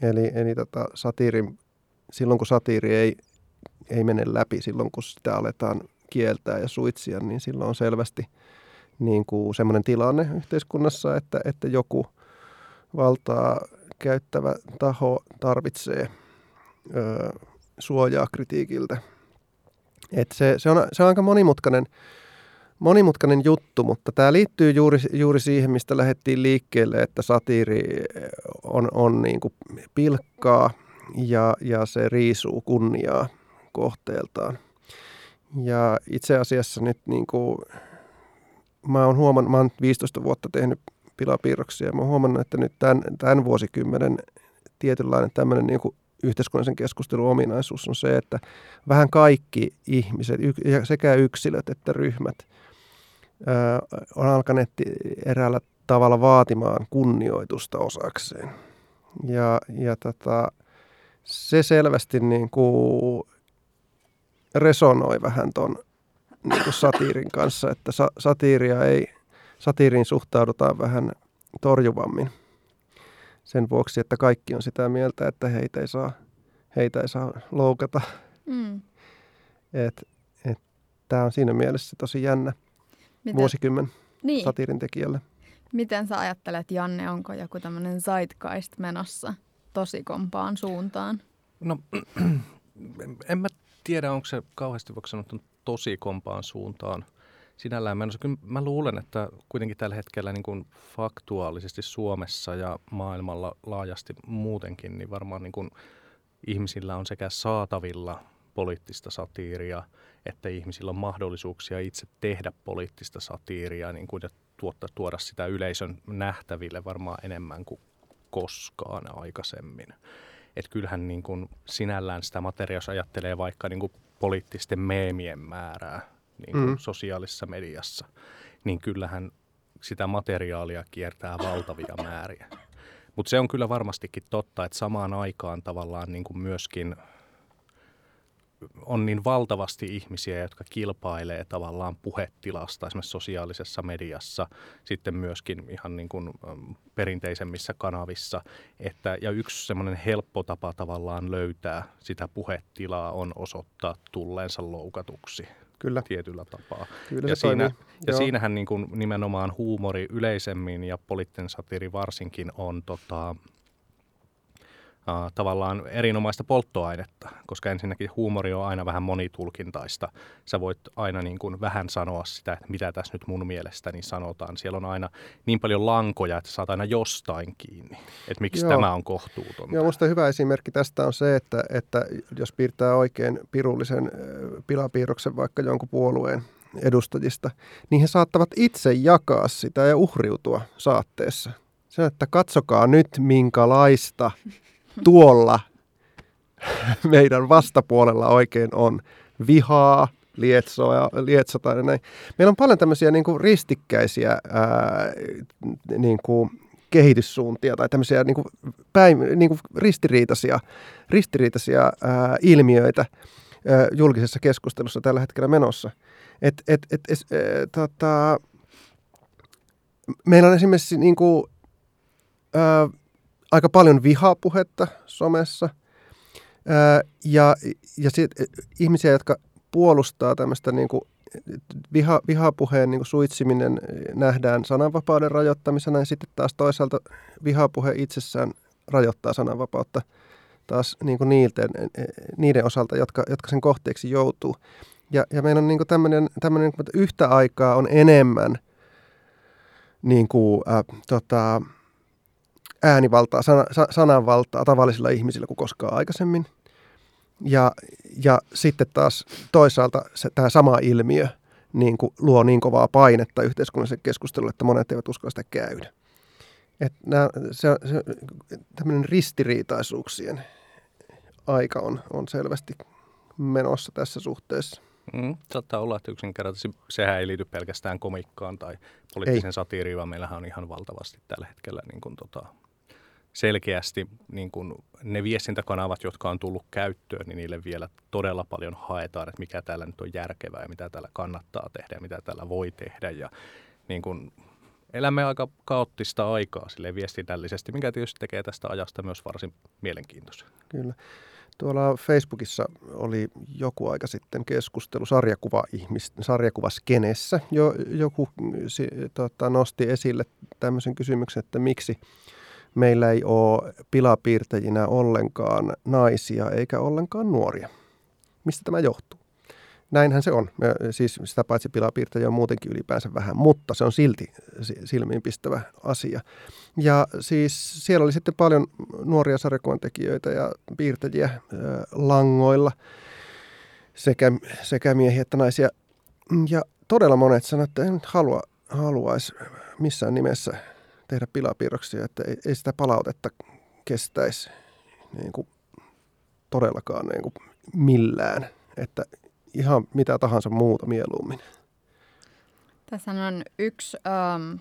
Eli, eli tota, satiirin, silloin kun satiiri ei, ei mene läpi, silloin kun sitä aletaan kieltää ja suitsia, niin silloin on selvästi niin kuin semmoinen tilanne yhteiskunnassa, että, että joku valtaa käyttävä taho tarvitsee ö, suojaa kritiikiltä. Et se, se, on, se on aika monimutkainen, monimutkainen juttu, mutta tämä liittyy juuri, juuri siihen, mistä lähdettiin liikkeelle, että satiiri on, on niin kuin pilkkaa ja, ja se riisuu kunniaa kohteeltaan. Ja itse asiassa nyt niin kuin, mä oon huomannut, mä oon 15 vuotta tehnyt pilapiirroksia ja mä oon huomannut, että nyt tämän, tämän vuosikymmenen tietynlainen tämmöinen niin kuin yhteiskunnallisen keskustelun ominaisuus on se, että vähän kaikki ihmiset, sekä yksilöt että ryhmät, on alkaneet eräällä tavalla vaatimaan kunnioitusta osakseen. Ja, ja tota, se selvästi niin kuin resonoi vähän ton niin kuin satiirin kanssa, että sa- satiiria ei, satiiriin suhtaudutaan vähän torjuvammin sen vuoksi, että kaikki on sitä mieltä, että heitä ei saa, heitä ei saa loukata. Mm. Et, et, Tämä on siinä mielessä tosi jännä Miten, vuosikymmen niin, satiirin tekijälle. miten sä ajattelet, Janne, onko joku tämmöinen zeitgeist menossa tosi kompaan suuntaan? No, en mä tiedä, onko se kauheasti voiko sanoa, tosi kompaan suuntaan sinällään menossa. Kyllä mä luulen, että kuitenkin tällä hetkellä niin kuin faktuaalisesti Suomessa ja maailmalla laajasti muutenkin, niin varmaan niin kuin ihmisillä on sekä saatavilla poliittista satiiria, että ihmisillä on mahdollisuuksia itse tehdä poliittista satiiria niin kuin, ja tuotta, tuoda sitä yleisön nähtäville varmaan enemmän kuin koskaan aikaisemmin. Että kyllähän niin kuin sinällään sitä materiaa, jos ajattelee vaikka niin kuin poliittisten meemien määrää niin kuin Mm. mm. sosiaalisessa mediassa, niin kyllähän sitä materiaalia kiertää valtavia määriä. Mutta se on kyllä varmastikin totta, että samaan aikaan tavallaan niin kuin myöskin on niin valtavasti ihmisiä, jotka kilpailee tavallaan puhetilasta esimerkiksi sosiaalisessa mediassa, sitten myöskin ihan niin kuin perinteisemmissä kanavissa. Että, ja yksi semmoinen helppo tapa tavallaan löytää sitä puhetilaa on osoittaa tulleensa loukatuksi Kyllä, tietyllä tapaa. kyllä Ja, siinä, toimii. ja Joo. siinähän niin kuin nimenomaan huumori yleisemmin ja poliittinen satiiri varsinkin on tota, Uh, tavallaan erinomaista polttoainetta, koska ensinnäkin huumori on aina vähän monitulkintaista. Sä voit aina niin kuin vähän sanoa sitä, että mitä tässä nyt mun mielestäni sanotaan. Siellä on aina niin paljon lankoja, että saat aina jostain kiinni, että miksi Joo. tämä on kohtuutonta. Joo, musta hyvä esimerkki tästä on se, että, että jos piirtää oikein pirullisen pilapiirroksen vaikka jonkun puolueen edustajista, niin he saattavat itse jakaa sitä ja uhriutua saatteessa. Se, että katsokaa nyt minkälaista tuolla meidän vastapuolella oikein on vihaa, lietsoa, lietsota ja näin. Meillä on paljon tämmöisiä niin kuin ristikkäisiä ää, niin kuin kehityssuuntia tai tämmöisiä niin kuin päin, niin kuin ristiriitaisia, ristiriitaisia ää, ilmiöitä ää, julkisessa keskustelussa tällä hetkellä menossa. Et, et, et, es, ää, tota, meillä on esimerkiksi niin kuin, ää, aika paljon vihapuhetta somessa. Ää, ja ja sit, ihmisiä, jotka puolustaa tämmöistä niin viha, vihapuheen niin kuin suitsiminen nähdään sananvapauden rajoittamisena ja sitten taas toisaalta vihapuhe itsessään rajoittaa sananvapautta taas niin kuin niiden, niiden osalta, jotka, jotka sen kohteeksi joutuu. Ja, ja meillä on niin tämmöinen, tämmöinen, että yhtä aikaa on enemmän niin kuin, äh, tota, äänivaltaa, sana, sananvaltaa tavallisilla ihmisillä kuin koskaan aikaisemmin. Ja, ja sitten taas toisaalta se, tämä sama ilmiö niin kuin luo niin kovaa painetta yhteiskunnallisen keskustelulle, että monet eivät uskalla sitä käydä. Et nämä, se, se, tämmöinen ristiriitaisuuksien aika on, on selvästi menossa tässä suhteessa. Mm, saattaa olla, että yksinkertaisesti sehän ei liity pelkästään komikkaan tai poliittisen satiiriin, vaan meillähän on ihan valtavasti tällä hetkellä niin kuin, tota, selkeästi niin kuin ne viestintäkanavat, jotka on tullut käyttöön, niin niille vielä todella paljon haetaan, että mikä täällä nyt on järkevää ja mitä täällä kannattaa tehdä ja mitä täällä voi tehdä. Ja niin kuin elämme aika kaoottista aikaa sille viestinnällisesti, mikä tietysti tekee tästä ajasta myös varsin mielenkiintoista. Kyllä. Tuolla Facebookissa oli joku aika sitten keskustelu sarjakuva sarjakuvaskenessä. Jo, joku si, tota, nosti esille tämmöisen kysymyksen, että miksi meillä ei ole pilapiirtäjinä ollenkaan naisia eikä ollenkaan nuoria. Mistä tämä johtuu? Näinhän se on. Siis sitä paitsi pilapiirtäjä on muutenkin ylipäänsä vähän, mutta se on silti silmiinpistävä asia. Ja siis siellä oli sitten paljon nuoria sarjakuvan tekijöitä ja piirtäjiä langoilla, sekä, sekä miehiä että naisia. Ja todella monet sanoivat, että en halua, haluaisi missään nimessä tehdä pilapiirroksia, että ei, ei sitä palautetta kestäisi niin kuin todellakaan niin kuin millään. Että ihan mitä tahansa muuta mieluummin. Tässä on yksi ähm,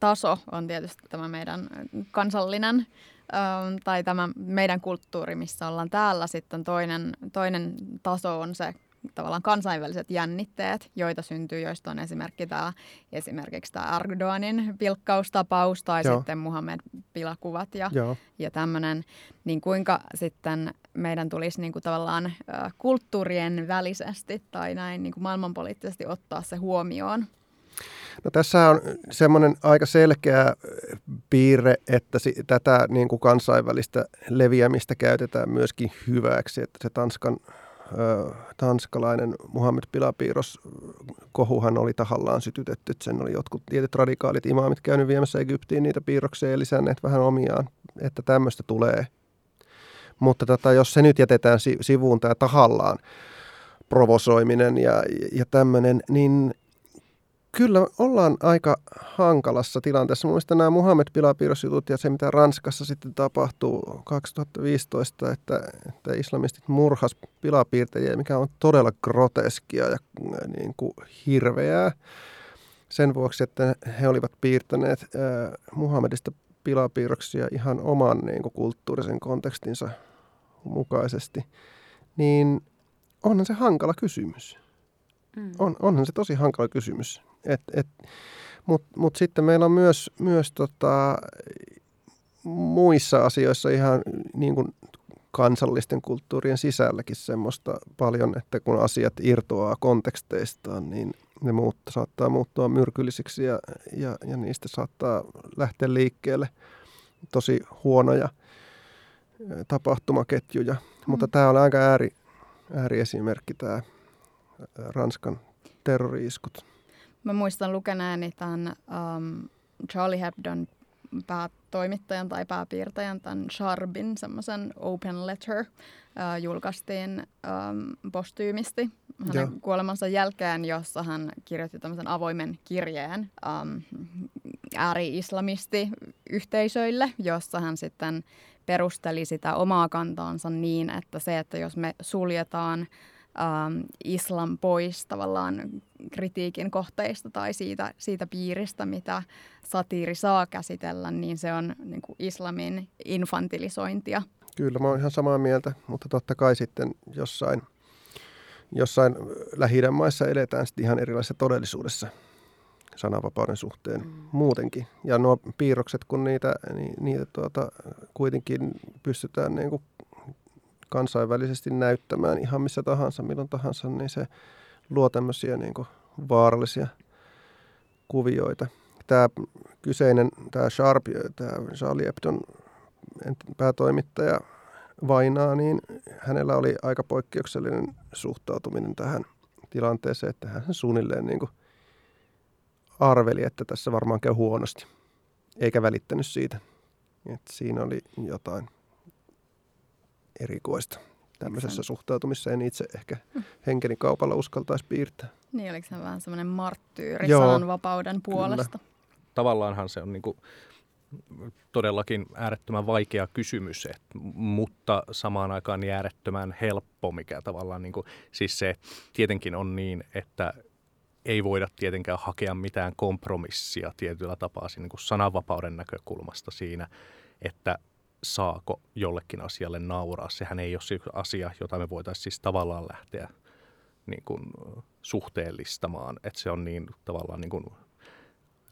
taso, on tietysti tämä meidän kansallinen ähm, tai tämä meidän kulttuuri, missä ollaan täällä. Sitten toinen, toinen taso on se tavallaan kansainväliset jännitteet, joita syntyy, joista on esimerkki tämä, esimerkiksi tämä Erdoganin pilkkaustapaus tai Joo. sitten Muhammed pilakuvat ja, ja tämmöinen, niin kuinka sitten meidän tulisi niin kuin tavallaan kulttuurien välisesti tai näin niin kuin maailmanpoliittisesti ottaa se huomioon? No tässä on semmoinen aika selkeä piirre, että si- tätä niin kuin kansainvälistä leviämistä käytetään myöskin hyväksi, että se Tanskan tanskalainen Muhammed Pilapiiros kohuhan oli tahallaan sytytetty. Sen oli jotkut tietyt radikaalit imaamit käynyt viemässä Egyptiin niitä piirroksia ja lisänneet vähän omiaan, että tämmöistä tulee. Mutta tota, jos se nyt jätetään sivuun tämä tahallaan provosoiminen ja, ja tämmöinen, niin kyllä ollaan aika hankalassa tilanteessa. Mielestäni nämä Muhammed Pilapiirrosjutut ja se, mitä Ranskassa sitten tapahtuu 2015, että, että islamistit murhas pilapiirtäjiä, mikä on todella groteskia ja niin kuin hirveää. Sen vuoksi, että he olivat piirtäneet äh, Muhammedista pilapiirroksia ihan oman niin kuin kulttuurisen kontekstinsa mukaisesti, niin onhan se hankala kysymys. Mm. On, onhan se tosi hankala kysymys. Et, et, Mutta mut sitten meillä on myös, myös tota, muissa asioissa ihan niin kuin kansallisten kulttuurien sisälläkin semmoista paljon, että kun asiat irtoaa konteksteistaan, niin ne muut, saattaa muuttua myrkyllisiksi ja, ja, ja niistä saattaa lähteä liikkeelle tosi huonoja tapahtumaketjuja. Mm. Mutta tämä on aika ääri, ääriesimerkki tämä Ranskan terroriiskut. Mä muistan lukeneeni tämän um, Charlie Hebdon päätoimittajan tai pääpiirtäjän, tämän Sharbin, semmoisen open letter, uh, julkaistiin um, postyymisti hänen Joo. kuolemansa jälkeen, jossa hän kirjoitti tämmöisen avoimen kirjeen um, ääri-islamisti yhteisöille, jossa hän sitten perusteli sitä omaa kantaansa niin, että se, että jos me suljetaan ähm, islam pois tavallaan kritiikin kohteista tai siitä, siitä piiristä, mitä satiiri saa käsitellä, niin se on niin kuin islamin infantilisointia. Kyllä, mä oon ihan samaa mieltä, mutta totta kai sitten jossain, jossain lähi maissa eletään sitten ihan erilaisessa todellisuudessa sananvapauden suhteen mm. muutenkin. Ja nuo piirrokset, kun niitä, ni, niitä tuota, kuitenkin pystytään niin kuin kansainvälisesti näyttämään ihan missä tahansa, milloin tahansa, niin se luo tämmöisiä niin kuin vaarallisia kuvioita. Tämä kyseinen, tämä Sharp, tämä Charlie Hebdon päätoimittaja Vainaa, niin hänellä oli aika poikkeuksellinen suhtautuminen tähän tilanteeseen, että hän suunnilleen niin kuin arveli, että tässä varmaan käy huonosti, eikä välittänyt siitä. Että siinä oli jotain erikoista tämmöisessä suhtautumissa. En itse ehkä henkeni kaupalla uskaltaisi piirtää. Niin, oliko se vähän semmoinen marttyyri Joo, sananvapauden puolesta? Kyllä. Tavallaanhan se on niin kuin todellakin äärettömän vaikea kysymys, et, mutta samaan aikaan niin äärettömän helppo, mikä tavallaan niin kuin, siis se tietenkin on niin, että ei voida tietenkään hakea mitään kompromissia tietyllä tapaa niin kuin sananvapauden näkökulmasta siinä, että saako jollekin asialle nauraa. Sehän ei ole asia, jota me voitaisiin siis tavallaan lähteä niin kuin, suhteellistamaan, että se on niin tavallaan niin kuin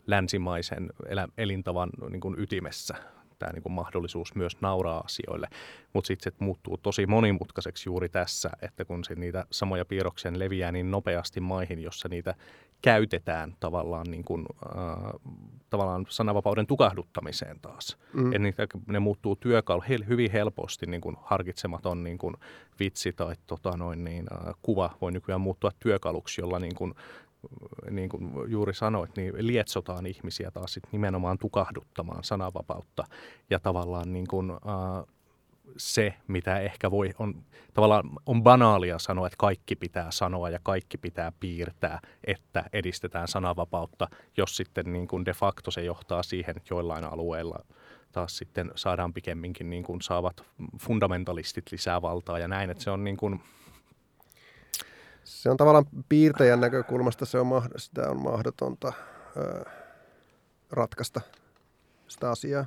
länsimaisen elintavan niin kuin ytimessä tämä niin kuin mahdollisuus myös nauraa asioille. Mutta sitten se muuttuu tosi monimutkaiseksi juuri tässä, että kun se niitä samoja piirroksia leviää niin nopeasti maihin, jossa niitä käytetään tavallaan, niin kuin, äh, tavallaan sananvapauden tukahduttamiseen taas. Mm. Niitä, ne muuttuu työkalu he, hyvin helposti, niin kuin harkitsematon niin kuin vitsi tai tota noin, niin, äh, kuva voi nykyään muuttua työkaluksi, jolla niin kuin, niin kuin juuri sanoit, niin lietsotaan ihmisiä taas sit nimenomaan tukahduttamaan sananvapautta ja tavallaan niin kuin, äh, se, mitä ehkä voi, on tavallaan on banaalia sanoa, että kaikki pitää sanoa ja kaikki pitää piirtää, että edistetään sananvapautta, jos sitten niin kuin de facto se johtaa siihen joillain alueilla taas sitten saadaan pikemminkin niin kuin saavat fundamentalistit lisää valtaa ja näin, että se on niin kuin, se on tavallaan piirtäjän näkökulmasta se on, sitä on mahdotonta ö, ratkaista sitä asiaa.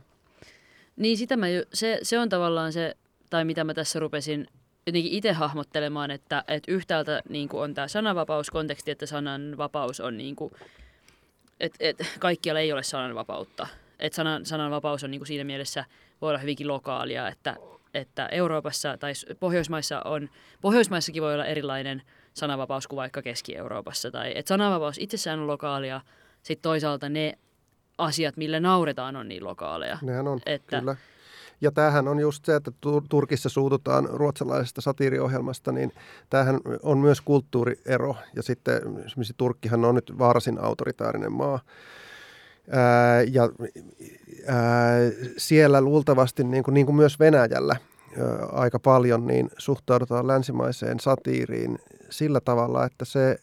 Niin sitä mä, se, se on tavallaan se, tai mitä mä tässä rupesin jotenkin itse hahmottelemaan, että, että yhtäältä niin kuin on tämä sananvapauskonteksti, että sananvapaus on niin kuin, että, että kaikkialla ei ole sananvapautta. Että sanan, sananvapaus on niin kuin siinä mielessä voi olla hyvinkin lokaalia, että, että Euroopassa tai Pohjoismaissa on, Pohjoismaissakin voi olla erilainen sananvapaus kuin vaikka Keski-Euroopassa. Tai, että sananvapaus itsessään on lokaalia, sitten toisaalta ne asiat, millä nauretaan, on niin lokaaleja. Nehän on, että, kyllä. Ja tämähän on just se, että Turkissa suututaan ruotsalaisesta satiiriohjelmasta, niin tämähän on myös kulttuuriero. Ja sitten esimerkiksi Turkkihan on nyt varsin autoritaarinen maa. Ää, ja ää, siellä luultavasti, niin kuin, niin kuin myös Venäjällä ää, aika paljon, niin suhtaudutaan länsimaiseen satiiriin sillä tavalla, että se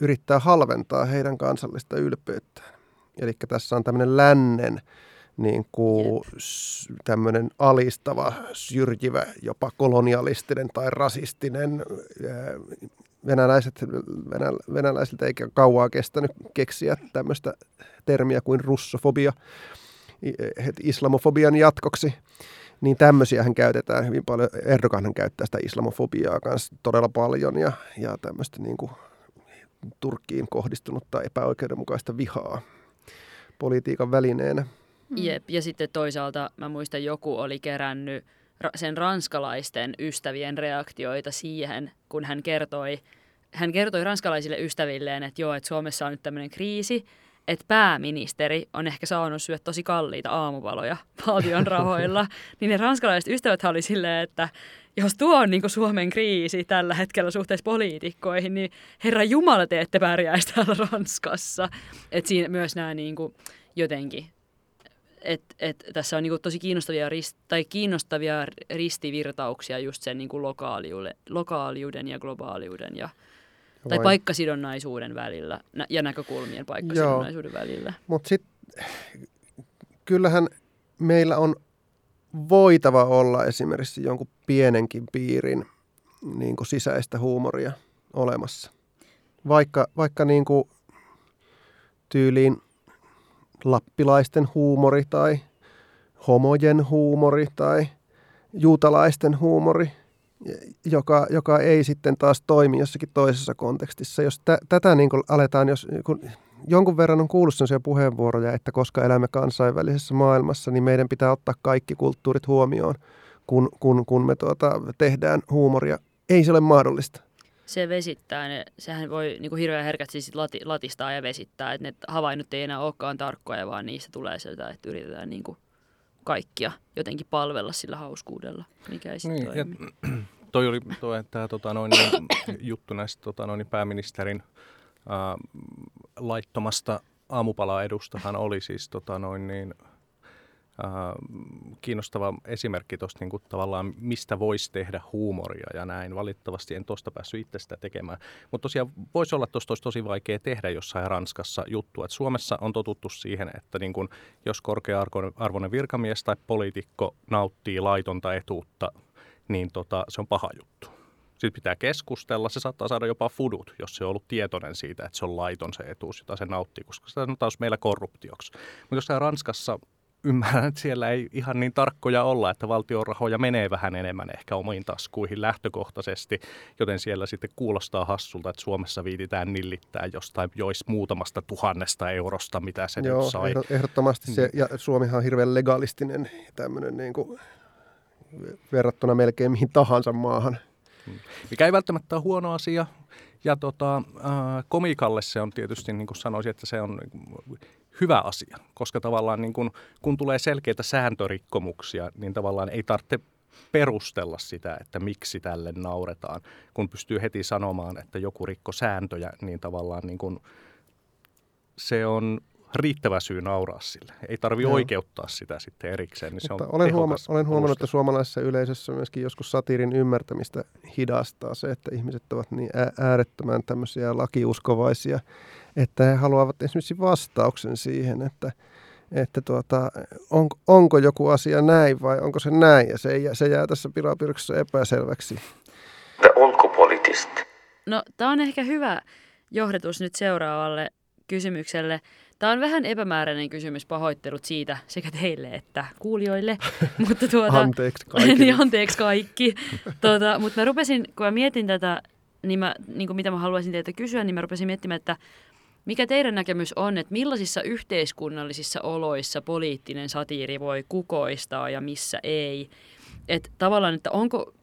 yrittää halventaa heidän kansallista ylpeyttään. Eli tässä on tämmöinen lännen niin kuin tämmöinen alistava, syrjivä, jopa kolonialistinen tai rasistinen. Venäläiset, venä, venäläisiltä ei kauaa kestänyt keksiä tämmöistä termiä kuin russofobia islamofobian jatkoksi. Niin tämmöisiä käytetään hyvin paljon. Erdoganhan käyttää sitä islamofobiaa kanssa todella paljon ja, ja tämmöistä niin kuin Turkkiin kohdistunutta epäoikeudenmukaista vihaa politiikan välineenä. Mm. Jep, ja sitten toisaalta mä muistan, joku oli kerännyt sen ranskalaisten ystävien reaktioita siihen, kun hän kertoi, hän kertoi ranskalaisille ystävilleen, että joo, että Suomessa on nyt tämmöinen kriisi, että pääministeri on ehkä saanut syödä tosi kalliita aamupaloja valtion rahoilla, niin ne ranskalaiset ystävät oli silleen, että jos tuo on niin Suomen kriisi tällä hetkellä suhteessa poliitikkoihin, niin herra Jumala te ette pärjäisi täällä Ranskassa. Että siinä myös nämä niin kuin jotenkin et, et, tässä on niinku tosi kiinnostavia, rist, tai kiinnostavia ristivirtauksia just sen niinku lokaaliuden ja globaaliuden ja, tai Vai. paikkasidonnaisuuden välillä ja näkökulmien paikkasidonnaisuuden Joo. välillä. Mutta sitten kyllähän meillä on voitava olla esimerkiksi jonkun pienenkin piirin niin kuin sisäistä huumoria olemassa. Vaikka, vaikka niin kuin tyyliin lappilaisten huumori tai homojen huumori tai juutalaisten huumori, joka, joka ei sitten taas toimi jossakin toisessa kontekstissa. Jos tä, tätä niin kuin aletaan, jos kun jonkun verran on kuullut sellaisia puheenvuoroja, että koska elämme kansainvälisessä maailmassa, niin meidän pitää ottaa kaikki kulttuurit huomioon, kun, kun, kun me tuota, tehdään huumoria. Ei se ole mahdollista. Se vesittää, ne, sehän voi niin kuin hirveän herkästi sit lati, latistaa ja vesittää, että ne havainnot ei enää olekaan tarkkoja, vaan niistä tulee sieltä, että yritetään niin kuin kaikkia jotenkin palvella sillä hauskuudella, mikä ei sitten Niin, ja toimi. toi oli toi, tämä tota, noin, niin, juttu näistä tota, noin, pääministerin ää, laittomasta aamupalaedustahan oli siis tota, noin, niin, kiinnostava esimerkki tuosta niin tavallaan, mistä voisi tehdä huumoria ja näin. Valitettavasti en tuosta päässyt itse sitä tekemään. Mutta tosiaan voisi olla, että tuosta olisi tosi vaikea tehdä jossain Ranskassa juttu. Et Suomessa on totuttu siihen, että niin kun, jos korkea-arvoinen virkamies tai poliitikko nauttii laitonta etuutta, niin tota, se on paha juttu. Sitten pitää keskustella. Se saattaa saada jopa fudut, jos se on ollut tietoinen siitä, että se on laiton se etuus, jota se nauttii, koska se on taas meillä korruptioksi. Mutta jossain Ranskassa ymmärrän, että siellä ei ihan niin tarkkoja olla, että valtion rahoja menee vähän enemmän ehkä omiin taskuihin lähtökohtaisesti, joten siellä sitten kuulostaa hassulta, että Suomessa viititään nillittää jostain jois muutamasta tuhannesta eurosta, mitä se Joo, nyt sai. ehdot- ehdottomasti se, ja Suomihan on hirveän legalistinen tämmöinen niin kuin, verrattuna melkein mihin tahansa maahan. mikä ei välttämättä ole huono asia. Ja tota, äh, komikalle se on tietysti, niin kuin sanoisin, että se on niin hyvä asia, koska tavallaan niin kuin, kun tulee selkeitä sääntörikkomuksia, niin tavallaan ei tarvitse perustella sitä, että miksi tälle nauretaan. Kun pystyy heti sanomaan, että joku rikko sääntöjä, niin tavallaan niin kuin, se on riittävä syy nauraa sille. Ei tarvi Joo. oikeuttaa sitä sitten erikseen, niin se on olen, huoma- olen huomannut, että suomalaisessa yleisössä myöskin joskus satiirin ymmärtämistä hidastaa se, että ihmiset ovat niin äärettömän tämmöisiä lakiuskovaisia, että he haluavat esimerkiksi vastauksen siihen, että, että tuota, on, onko joku asia näin vai onko se näin, ja se, jää- se jää tässä pilapirkassa epäselväksi. The ulkopolitist. No, tämä on ehkä hyvä johdatus nyt seuraavalle kysymykselle. Tämä on vähän epämääräinen kysymys, pahoittelut siitä sekä teille että kuulijoille. mutta tuota, Anteeksi kaikille. niin, anteeksi kaikki. tuota, mutta mä rupesin, kun mä mietin tätä, niin, mä, niin kuin mitä mä haluaisin teiltä kysyä, niin mä rupesin miettimään, että mikä teidän näkemys on, että millaisissa yhteiskunnallisissa oloissa poliittinen satiiri voi kukoistaa ja missä ei? Että tavallaan, että onko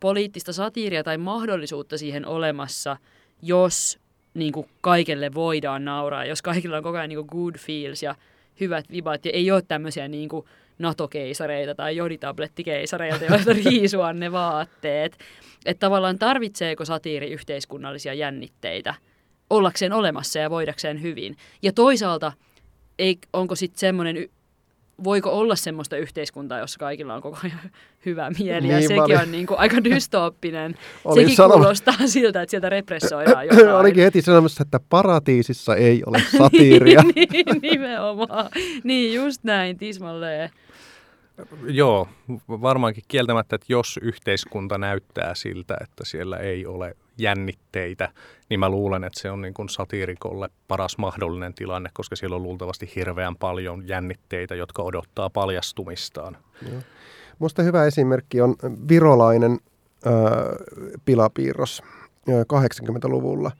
poliittista satiiria tai mahdollisuutta siihen olemassa, jos niin kuin kaikelle voidaan nauraa, jos kaikilla on koko ajan niin kuin good feels ja hyvät vibat ja ei ole tämmöisiä niin kuin NATO-keisareita tai joditablettikeisareita, joista riisua ne vaatteet. Että tavallaan tarvitseeko satiiri yhteiskunnallisia jännitteitä ollakseen olemassa ja voidakseen hyvin. Ja toisaalta, ei, onko sitten semmoinen, y- voiko olla semmoista yhteiskuntaa, jossa kaikilla on koko ajan hyvä mieli ja Niin, mä sekin olin- on niin kuin aika dystooppinen. Olin sekin sanoma- kuulostaa siltä, että sieltä repressoidaan jotain. Olikin heti sanomassa, että paratiisissa ei ole satiiria. niin, nimenomaan. Niin, just näin, tismalleen. Joo, varmaankin kieltämättä, että jos yhteiskunta näyttää siltä, että siellä ei ole jännitteitä, niin mä luulen, että se on niin kuin satiirikolle paras mahdollinen tilanne, koska siellä on luultavasti hirveän paljon jännitteitä, jotka odottaa paljastumistaan. Musta hyvä esimerkki on virolainen ö, pilapiirros ö, 80-luvulla.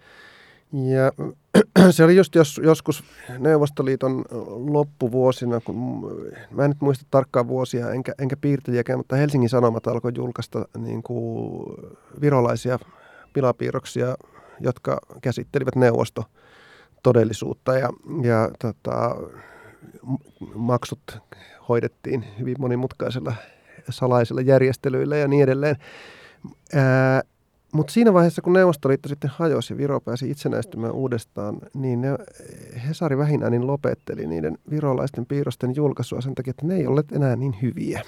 Ja se oli just jos, joskus Neuvostoliiton loppuvuosina, kun mä en nyt muista tarkkaan vuosia enkä, enkä piirtäjiäkään, mutta Helsingin Sanomat alkoi julkaista niin kuin virolaisia pilapiirroksia, jotka käsittelivät neuvostotodellisuutta ja, ja tota, maksut hoidettiin hyvin monimutkaisella salaisilla järjestelyillä ja niin edelleen. Mutta siinä vaiheessa, kun Neuvostoliitto sitten hajosi ja Viro pääsi itsenäistymään uudestaan, niin ne, Hesari vähinäinen lopetteli niiden virolaisten piirrosten julkaisua sen takia, että ne ei olleet enää niin hyviä.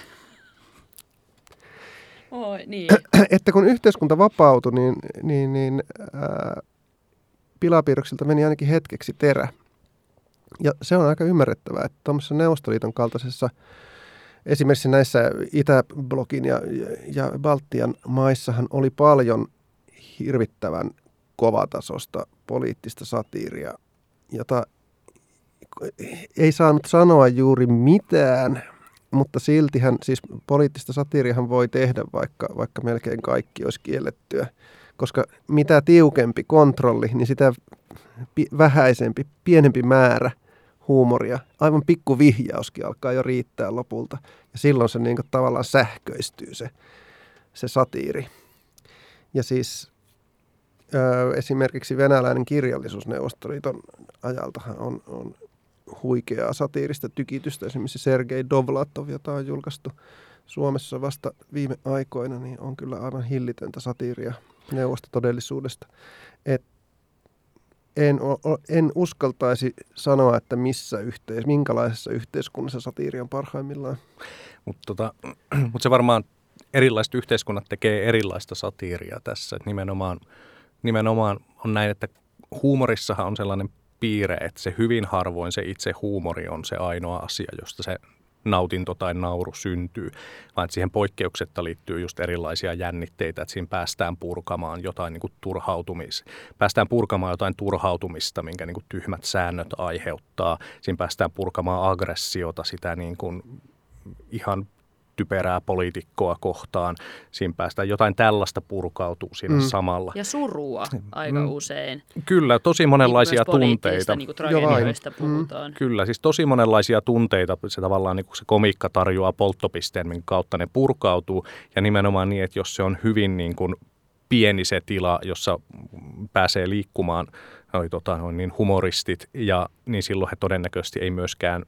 Oi, niin. että kun yhteiskunta vapautui, niin, niin, niin ää, pilapiirroksilta meni ainakin hetkeksi terä. Ja se on aika ymmärrettävää, että tuommoisessa Neuvostoliiton kaltaisessa, esimerkiksi näissä Itäblokin ja, ja Baltian maissahan oli paljon hirvittävän kovatasosta poliittista satiiria, jota ei saanut sanoa juuri mitään, mutta siltihän siis poliittista satiiriahan voi tehdä, vaikka, vaikka melkein kaikki olisi kiellettyä, koska mitä tiukempi kontrolli, niin sitä pi- vähäisempi, pienempi määrä huumoria, aivan pikku vihjauskin alkaa jo riittää lopulta. Ja silloin se niin kuin tavallaan sähköistyy se, se satiiri. Ja siis esimerkiksi venäläinen kirjallisuus Neuvostoliiton ajaltahan on, on huikeaa satiirista tykitystä. Esimerkiksi Sergei Dovlatov, jota on julkaistu Suomessa vasta viime aikoina, niin on kyllä aivan hillitöntä satiiria neuvostotodellisuudesta. Et en, en uskaltaisi sanoa, että missä yhteis, minkälaisessa yhteiskunnassa satiiri on parhaimmillaan. Mutta tota, mut se varmaan erilaiset yhteiskunnat tekee erilaista satiiria tässä. Et nimenomaan, nimenomaan on näin, että huumorissahan on sellainen piirre, että se hyvin harvoin se itse huumori on se ainoa asia, josta se nautinto tai nauru syntyy, vaan siihen poikkeuksetta liittyy just erilaisia jännitteitä, että siinä päästään purkamaan jotain niin kuin turhautumis, päästään purkamaan jotain turhautumista, minkä niin kuin tyhmät säännöt aiheuttaa. Siinä päästään purkamaan aggressiota, sitä niin kuin ihan typerää poliitikkoa kohtaan. Siinä päästään jotain tällaista purkautuu siinä mm. samalla. Ja surua aika mm. usein. Kyllä, tosi monenlaisia niin tunteita. Niin kuin tragedioista puhutaan. Mm. Kyllä, siis tosi monenlaisia tunteita. Se tavallaan niin kuin se komiikka tarjoaa polttopisteen, minkä kautta ne purkautuu. Ja nimenomaan niin, että jos se on hyvin niin kuin pieni se tila, jossa pääsee liikkumaan noi, tota, noin, niin humoristit, ja niin silloin he todennäköisesti ei myöskään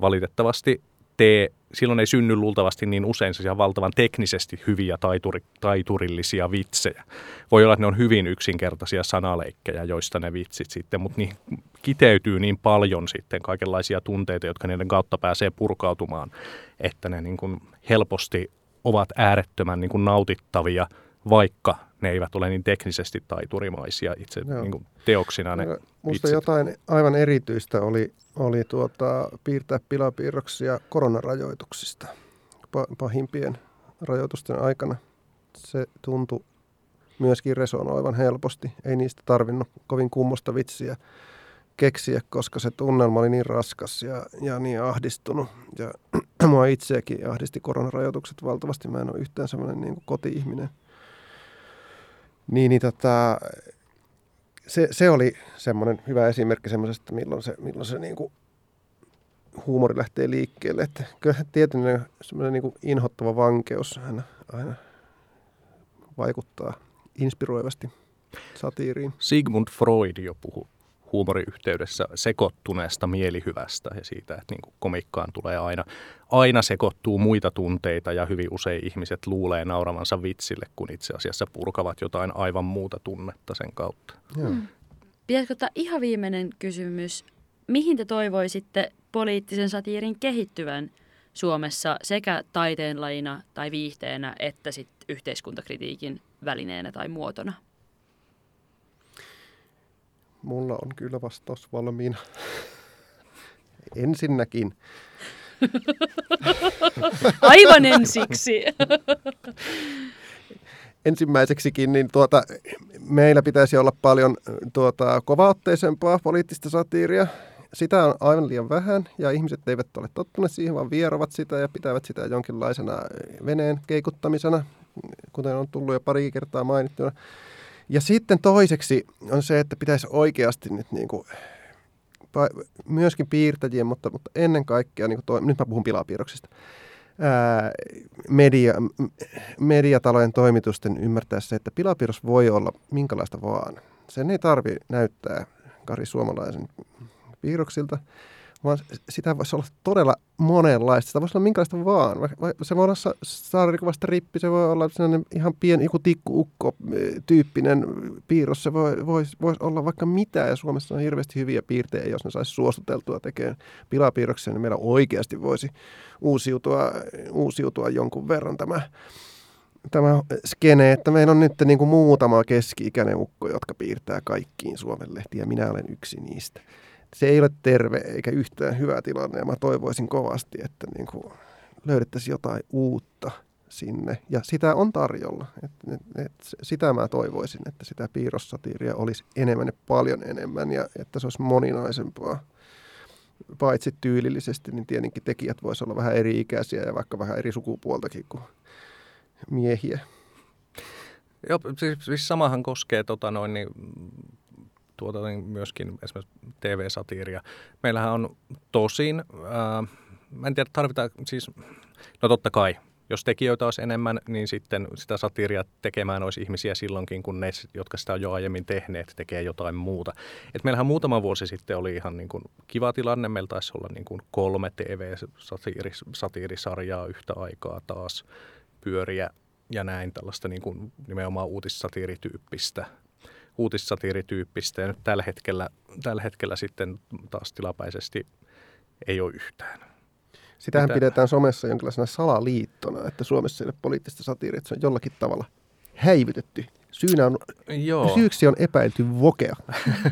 valitettavasti tee, silloin ei synny luultavasti niin usein sellaisia valtavan teknisesti hyviä taituri, taiturillisia vitsejä. Voi olla, että ne on hyvin yksinkertaisia sanaleikkejä, joista ne vitsit sitten, mutta niin kiteytyy niin paljon sitten kaikenlaisia tunteita, jotka niiden kautta pääsee purkautumaan, että ne niin kuin helposti ovat äärettömän niin kuin nautittavia, vaikka ne eivät ole niin teknisesti taiturimaisia itse niin kuin teoksina ne Musta jotain aivan erityistä oli, oli tuota, piirtää pilapiirroksia koronarajoituksista pahimpien rajoitusten aikana. Se tuntui myöskin resonoivan helposti. Ei niistä tarvinnut kovin kummosta vitsiä keksiä, koska se tunnelma oli niin raskas ja, ja niin ahdistunut. Ja mua itseäkin ahdisti koronarajoitukset valtavasti. Mä en ole yhtään semmoinen niin koti-ihminen. Niin, niin tota, se, se oli semmoinen hyvä esimerkki semmoisesta, milloin se, milloin se niin kuin huumori lähtee liikkeelle. Että kyllä tietynlainen semmoinen niin kuin inhottava vankeus aina, aina vaikuttaa inspiroivasti satiiriin. Sigmund Freud jo puhui huumoriyhteydessä sekoittuneesta mielihyvästä ja siitä, että niin komikkaan tulee aina, aina sekoittuu muita tunteita ja hyvin usein ihmiset luulee nauravansa vitsille, kun itse asiassa purkavat jotain aivan muuta tunnetta sen kautta. Hmm. Pitäisikö ottaa ihan viimeinen kysymys? Mihin te toivoisitte poliittisen satiirin kehittyvän Suomessa sekä taiteenlajina tai viihteenä että sit yhteiskuntakritiikin välineenä tai muotona? Mulla on kyllä vastaus valmiina. Ensinnäkin. Aivan ensiksi. Ensimmäiseksikin, niin tuota, meillä pitäisi olla paljon tuota, kovaotteisempaa poliittista satiiria. Sitä on aivan liian vähän ja ihmiset eivät ole tottuneet siihen, vaan vierovat sitä ja pitävät sitä jonkinlaisena veneen keikuttamisena, kuten on tullut jo pari kertaa mainittuna. Ja sitten toiseksi on se, että pitäisi oikeasti nyt niin kuin, myöskin piirtäjien, mutta, mutta ennen kaikkea, niin kuin toi, nyt mä puhun pilapiirroksista, ää, media, mediatalojen toimitusten ymmärtää se, että pilapiirros voi olla minkälaista vaan. Sen ei tarvi näyttää Kari Suomalaisen piirroksilta vaan sitä voisi olla todella monenlaista. Sitä voisi olla minkälaista vaan. Se voi olla saarikuvasta rippi, se voi olla ihan pieni, joku tikkuukko-tyyppinen piirros. Se voi, voisi, voisi olla vaikka mitä, ja Suomessa on hirveästi hyviä piirteitä, jos ne saisi suostuteltua tekemään pilapiirroksia, niin meillä oikeasti voisi uusiutua, uusiutua jonkun verran tämä tämä skene, että meillä on nyt niin kuin muutama keski-ikäinen ukko, jotka piirtää kaikkiin Suomen lehtiä. Minä olen yksi niistä se ei ole terve eikä yhtään hyvä tilanne ja mä toivoisin kovasti, että niin kuin löydettäisiin jotain uutta sinne ja sitä on tarjolla. Et, et, et, sitä mä toivoisin, että sitä piirrossatiiria olisi enemmän ja paljon enemmän ja että se olisi moninaisempaa. Paitsi tyylillisesti, niin tietenkin tekijät voisivat olla vähän eri ikäisiä ja vaikka vähän eri sukupuoltakin kuin miehiä. Joo, siis, siis samahan koskee tota noin, niin, tuota, niin myöskin esimerkiksi TV-satiiria. Meillähän on tosin, ää, mä en tiedä tarvitaan, siis, no totta kai, jos tekijöitä olisi enemmän, niin sitten sitä satiiria tekemään olisi ihmisiä silloinkin, kun ne, jotka sitä on jo aiemmin tehneet, tekee jotain muuta. Et meillähän muutama vuosi sitten oli ihan niin kuin kiva tilanne. Meillä taisi olla niin kuin kolme TV-satiirisarjaa yhtä aikaa taas pyöriä ja näin tällaista niin kuin nimenomaan uutissatiirityyppistä uutissatiirityyppistä. Ja nyt tällä hetkellä, tällä hetkellä sitten taas tilapäisesti ei ole yhtään. Sitähän Mitä? pidetään somessa jonkinlaisena salaliittona, että Suomessa ei ole poliittista satiiria, että se on jollakin tavalla häivytetty. Syynä on, Joo, syyksi on epäilty vokea.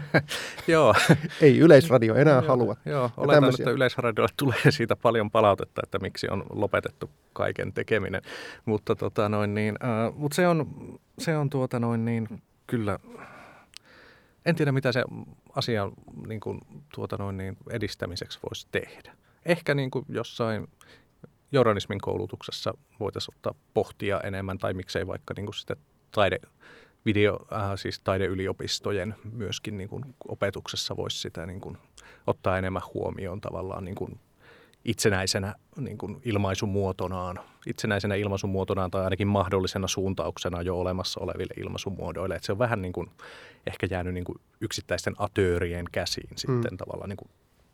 joo. Ei Yleisradio enää Joo, halua. Joo, oletan, tämmöisiä. että Yleisradiolle tulee siitä paljon palautetta, että miksi on lopetettu kaiken tekeminen. Mutta tota noin niin, äh, mut se on, se on tuota noin niin, kyllä, en tiedä mitä se asian niin kuin, tuota noin niin, edistämiseksi voisi tehdä. Ehkä niin kuin jossain journalismin koulutuksessa voitaisiin ottaa pohtia enemmän, tai miksei vaikka niin kuin sitä taide, video, äh, siis taideyliopistojen myöskin niin kuin opetuksessa voisi sitä niin kuin ottaa enemmän huomioon tavallaan niin kuin itsenäisenä niin kuin ilmaisumuotonaan, itsenäisenä ilmaisumuotonaan tai ainakin mahdollisena suuntauksena jo olemassa oleville ilmaisumuodoille. Että se on vähän niin kuin ehkä jäänyt niin kuin yksittäisten atöörien käsiin sitten tavallaan niin kuin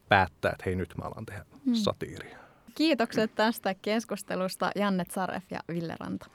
päättää, että hei nyt mä alan tehdä satiiria. Kiitokset tästä keskustelusta Janne Saref ja Ville Ranta.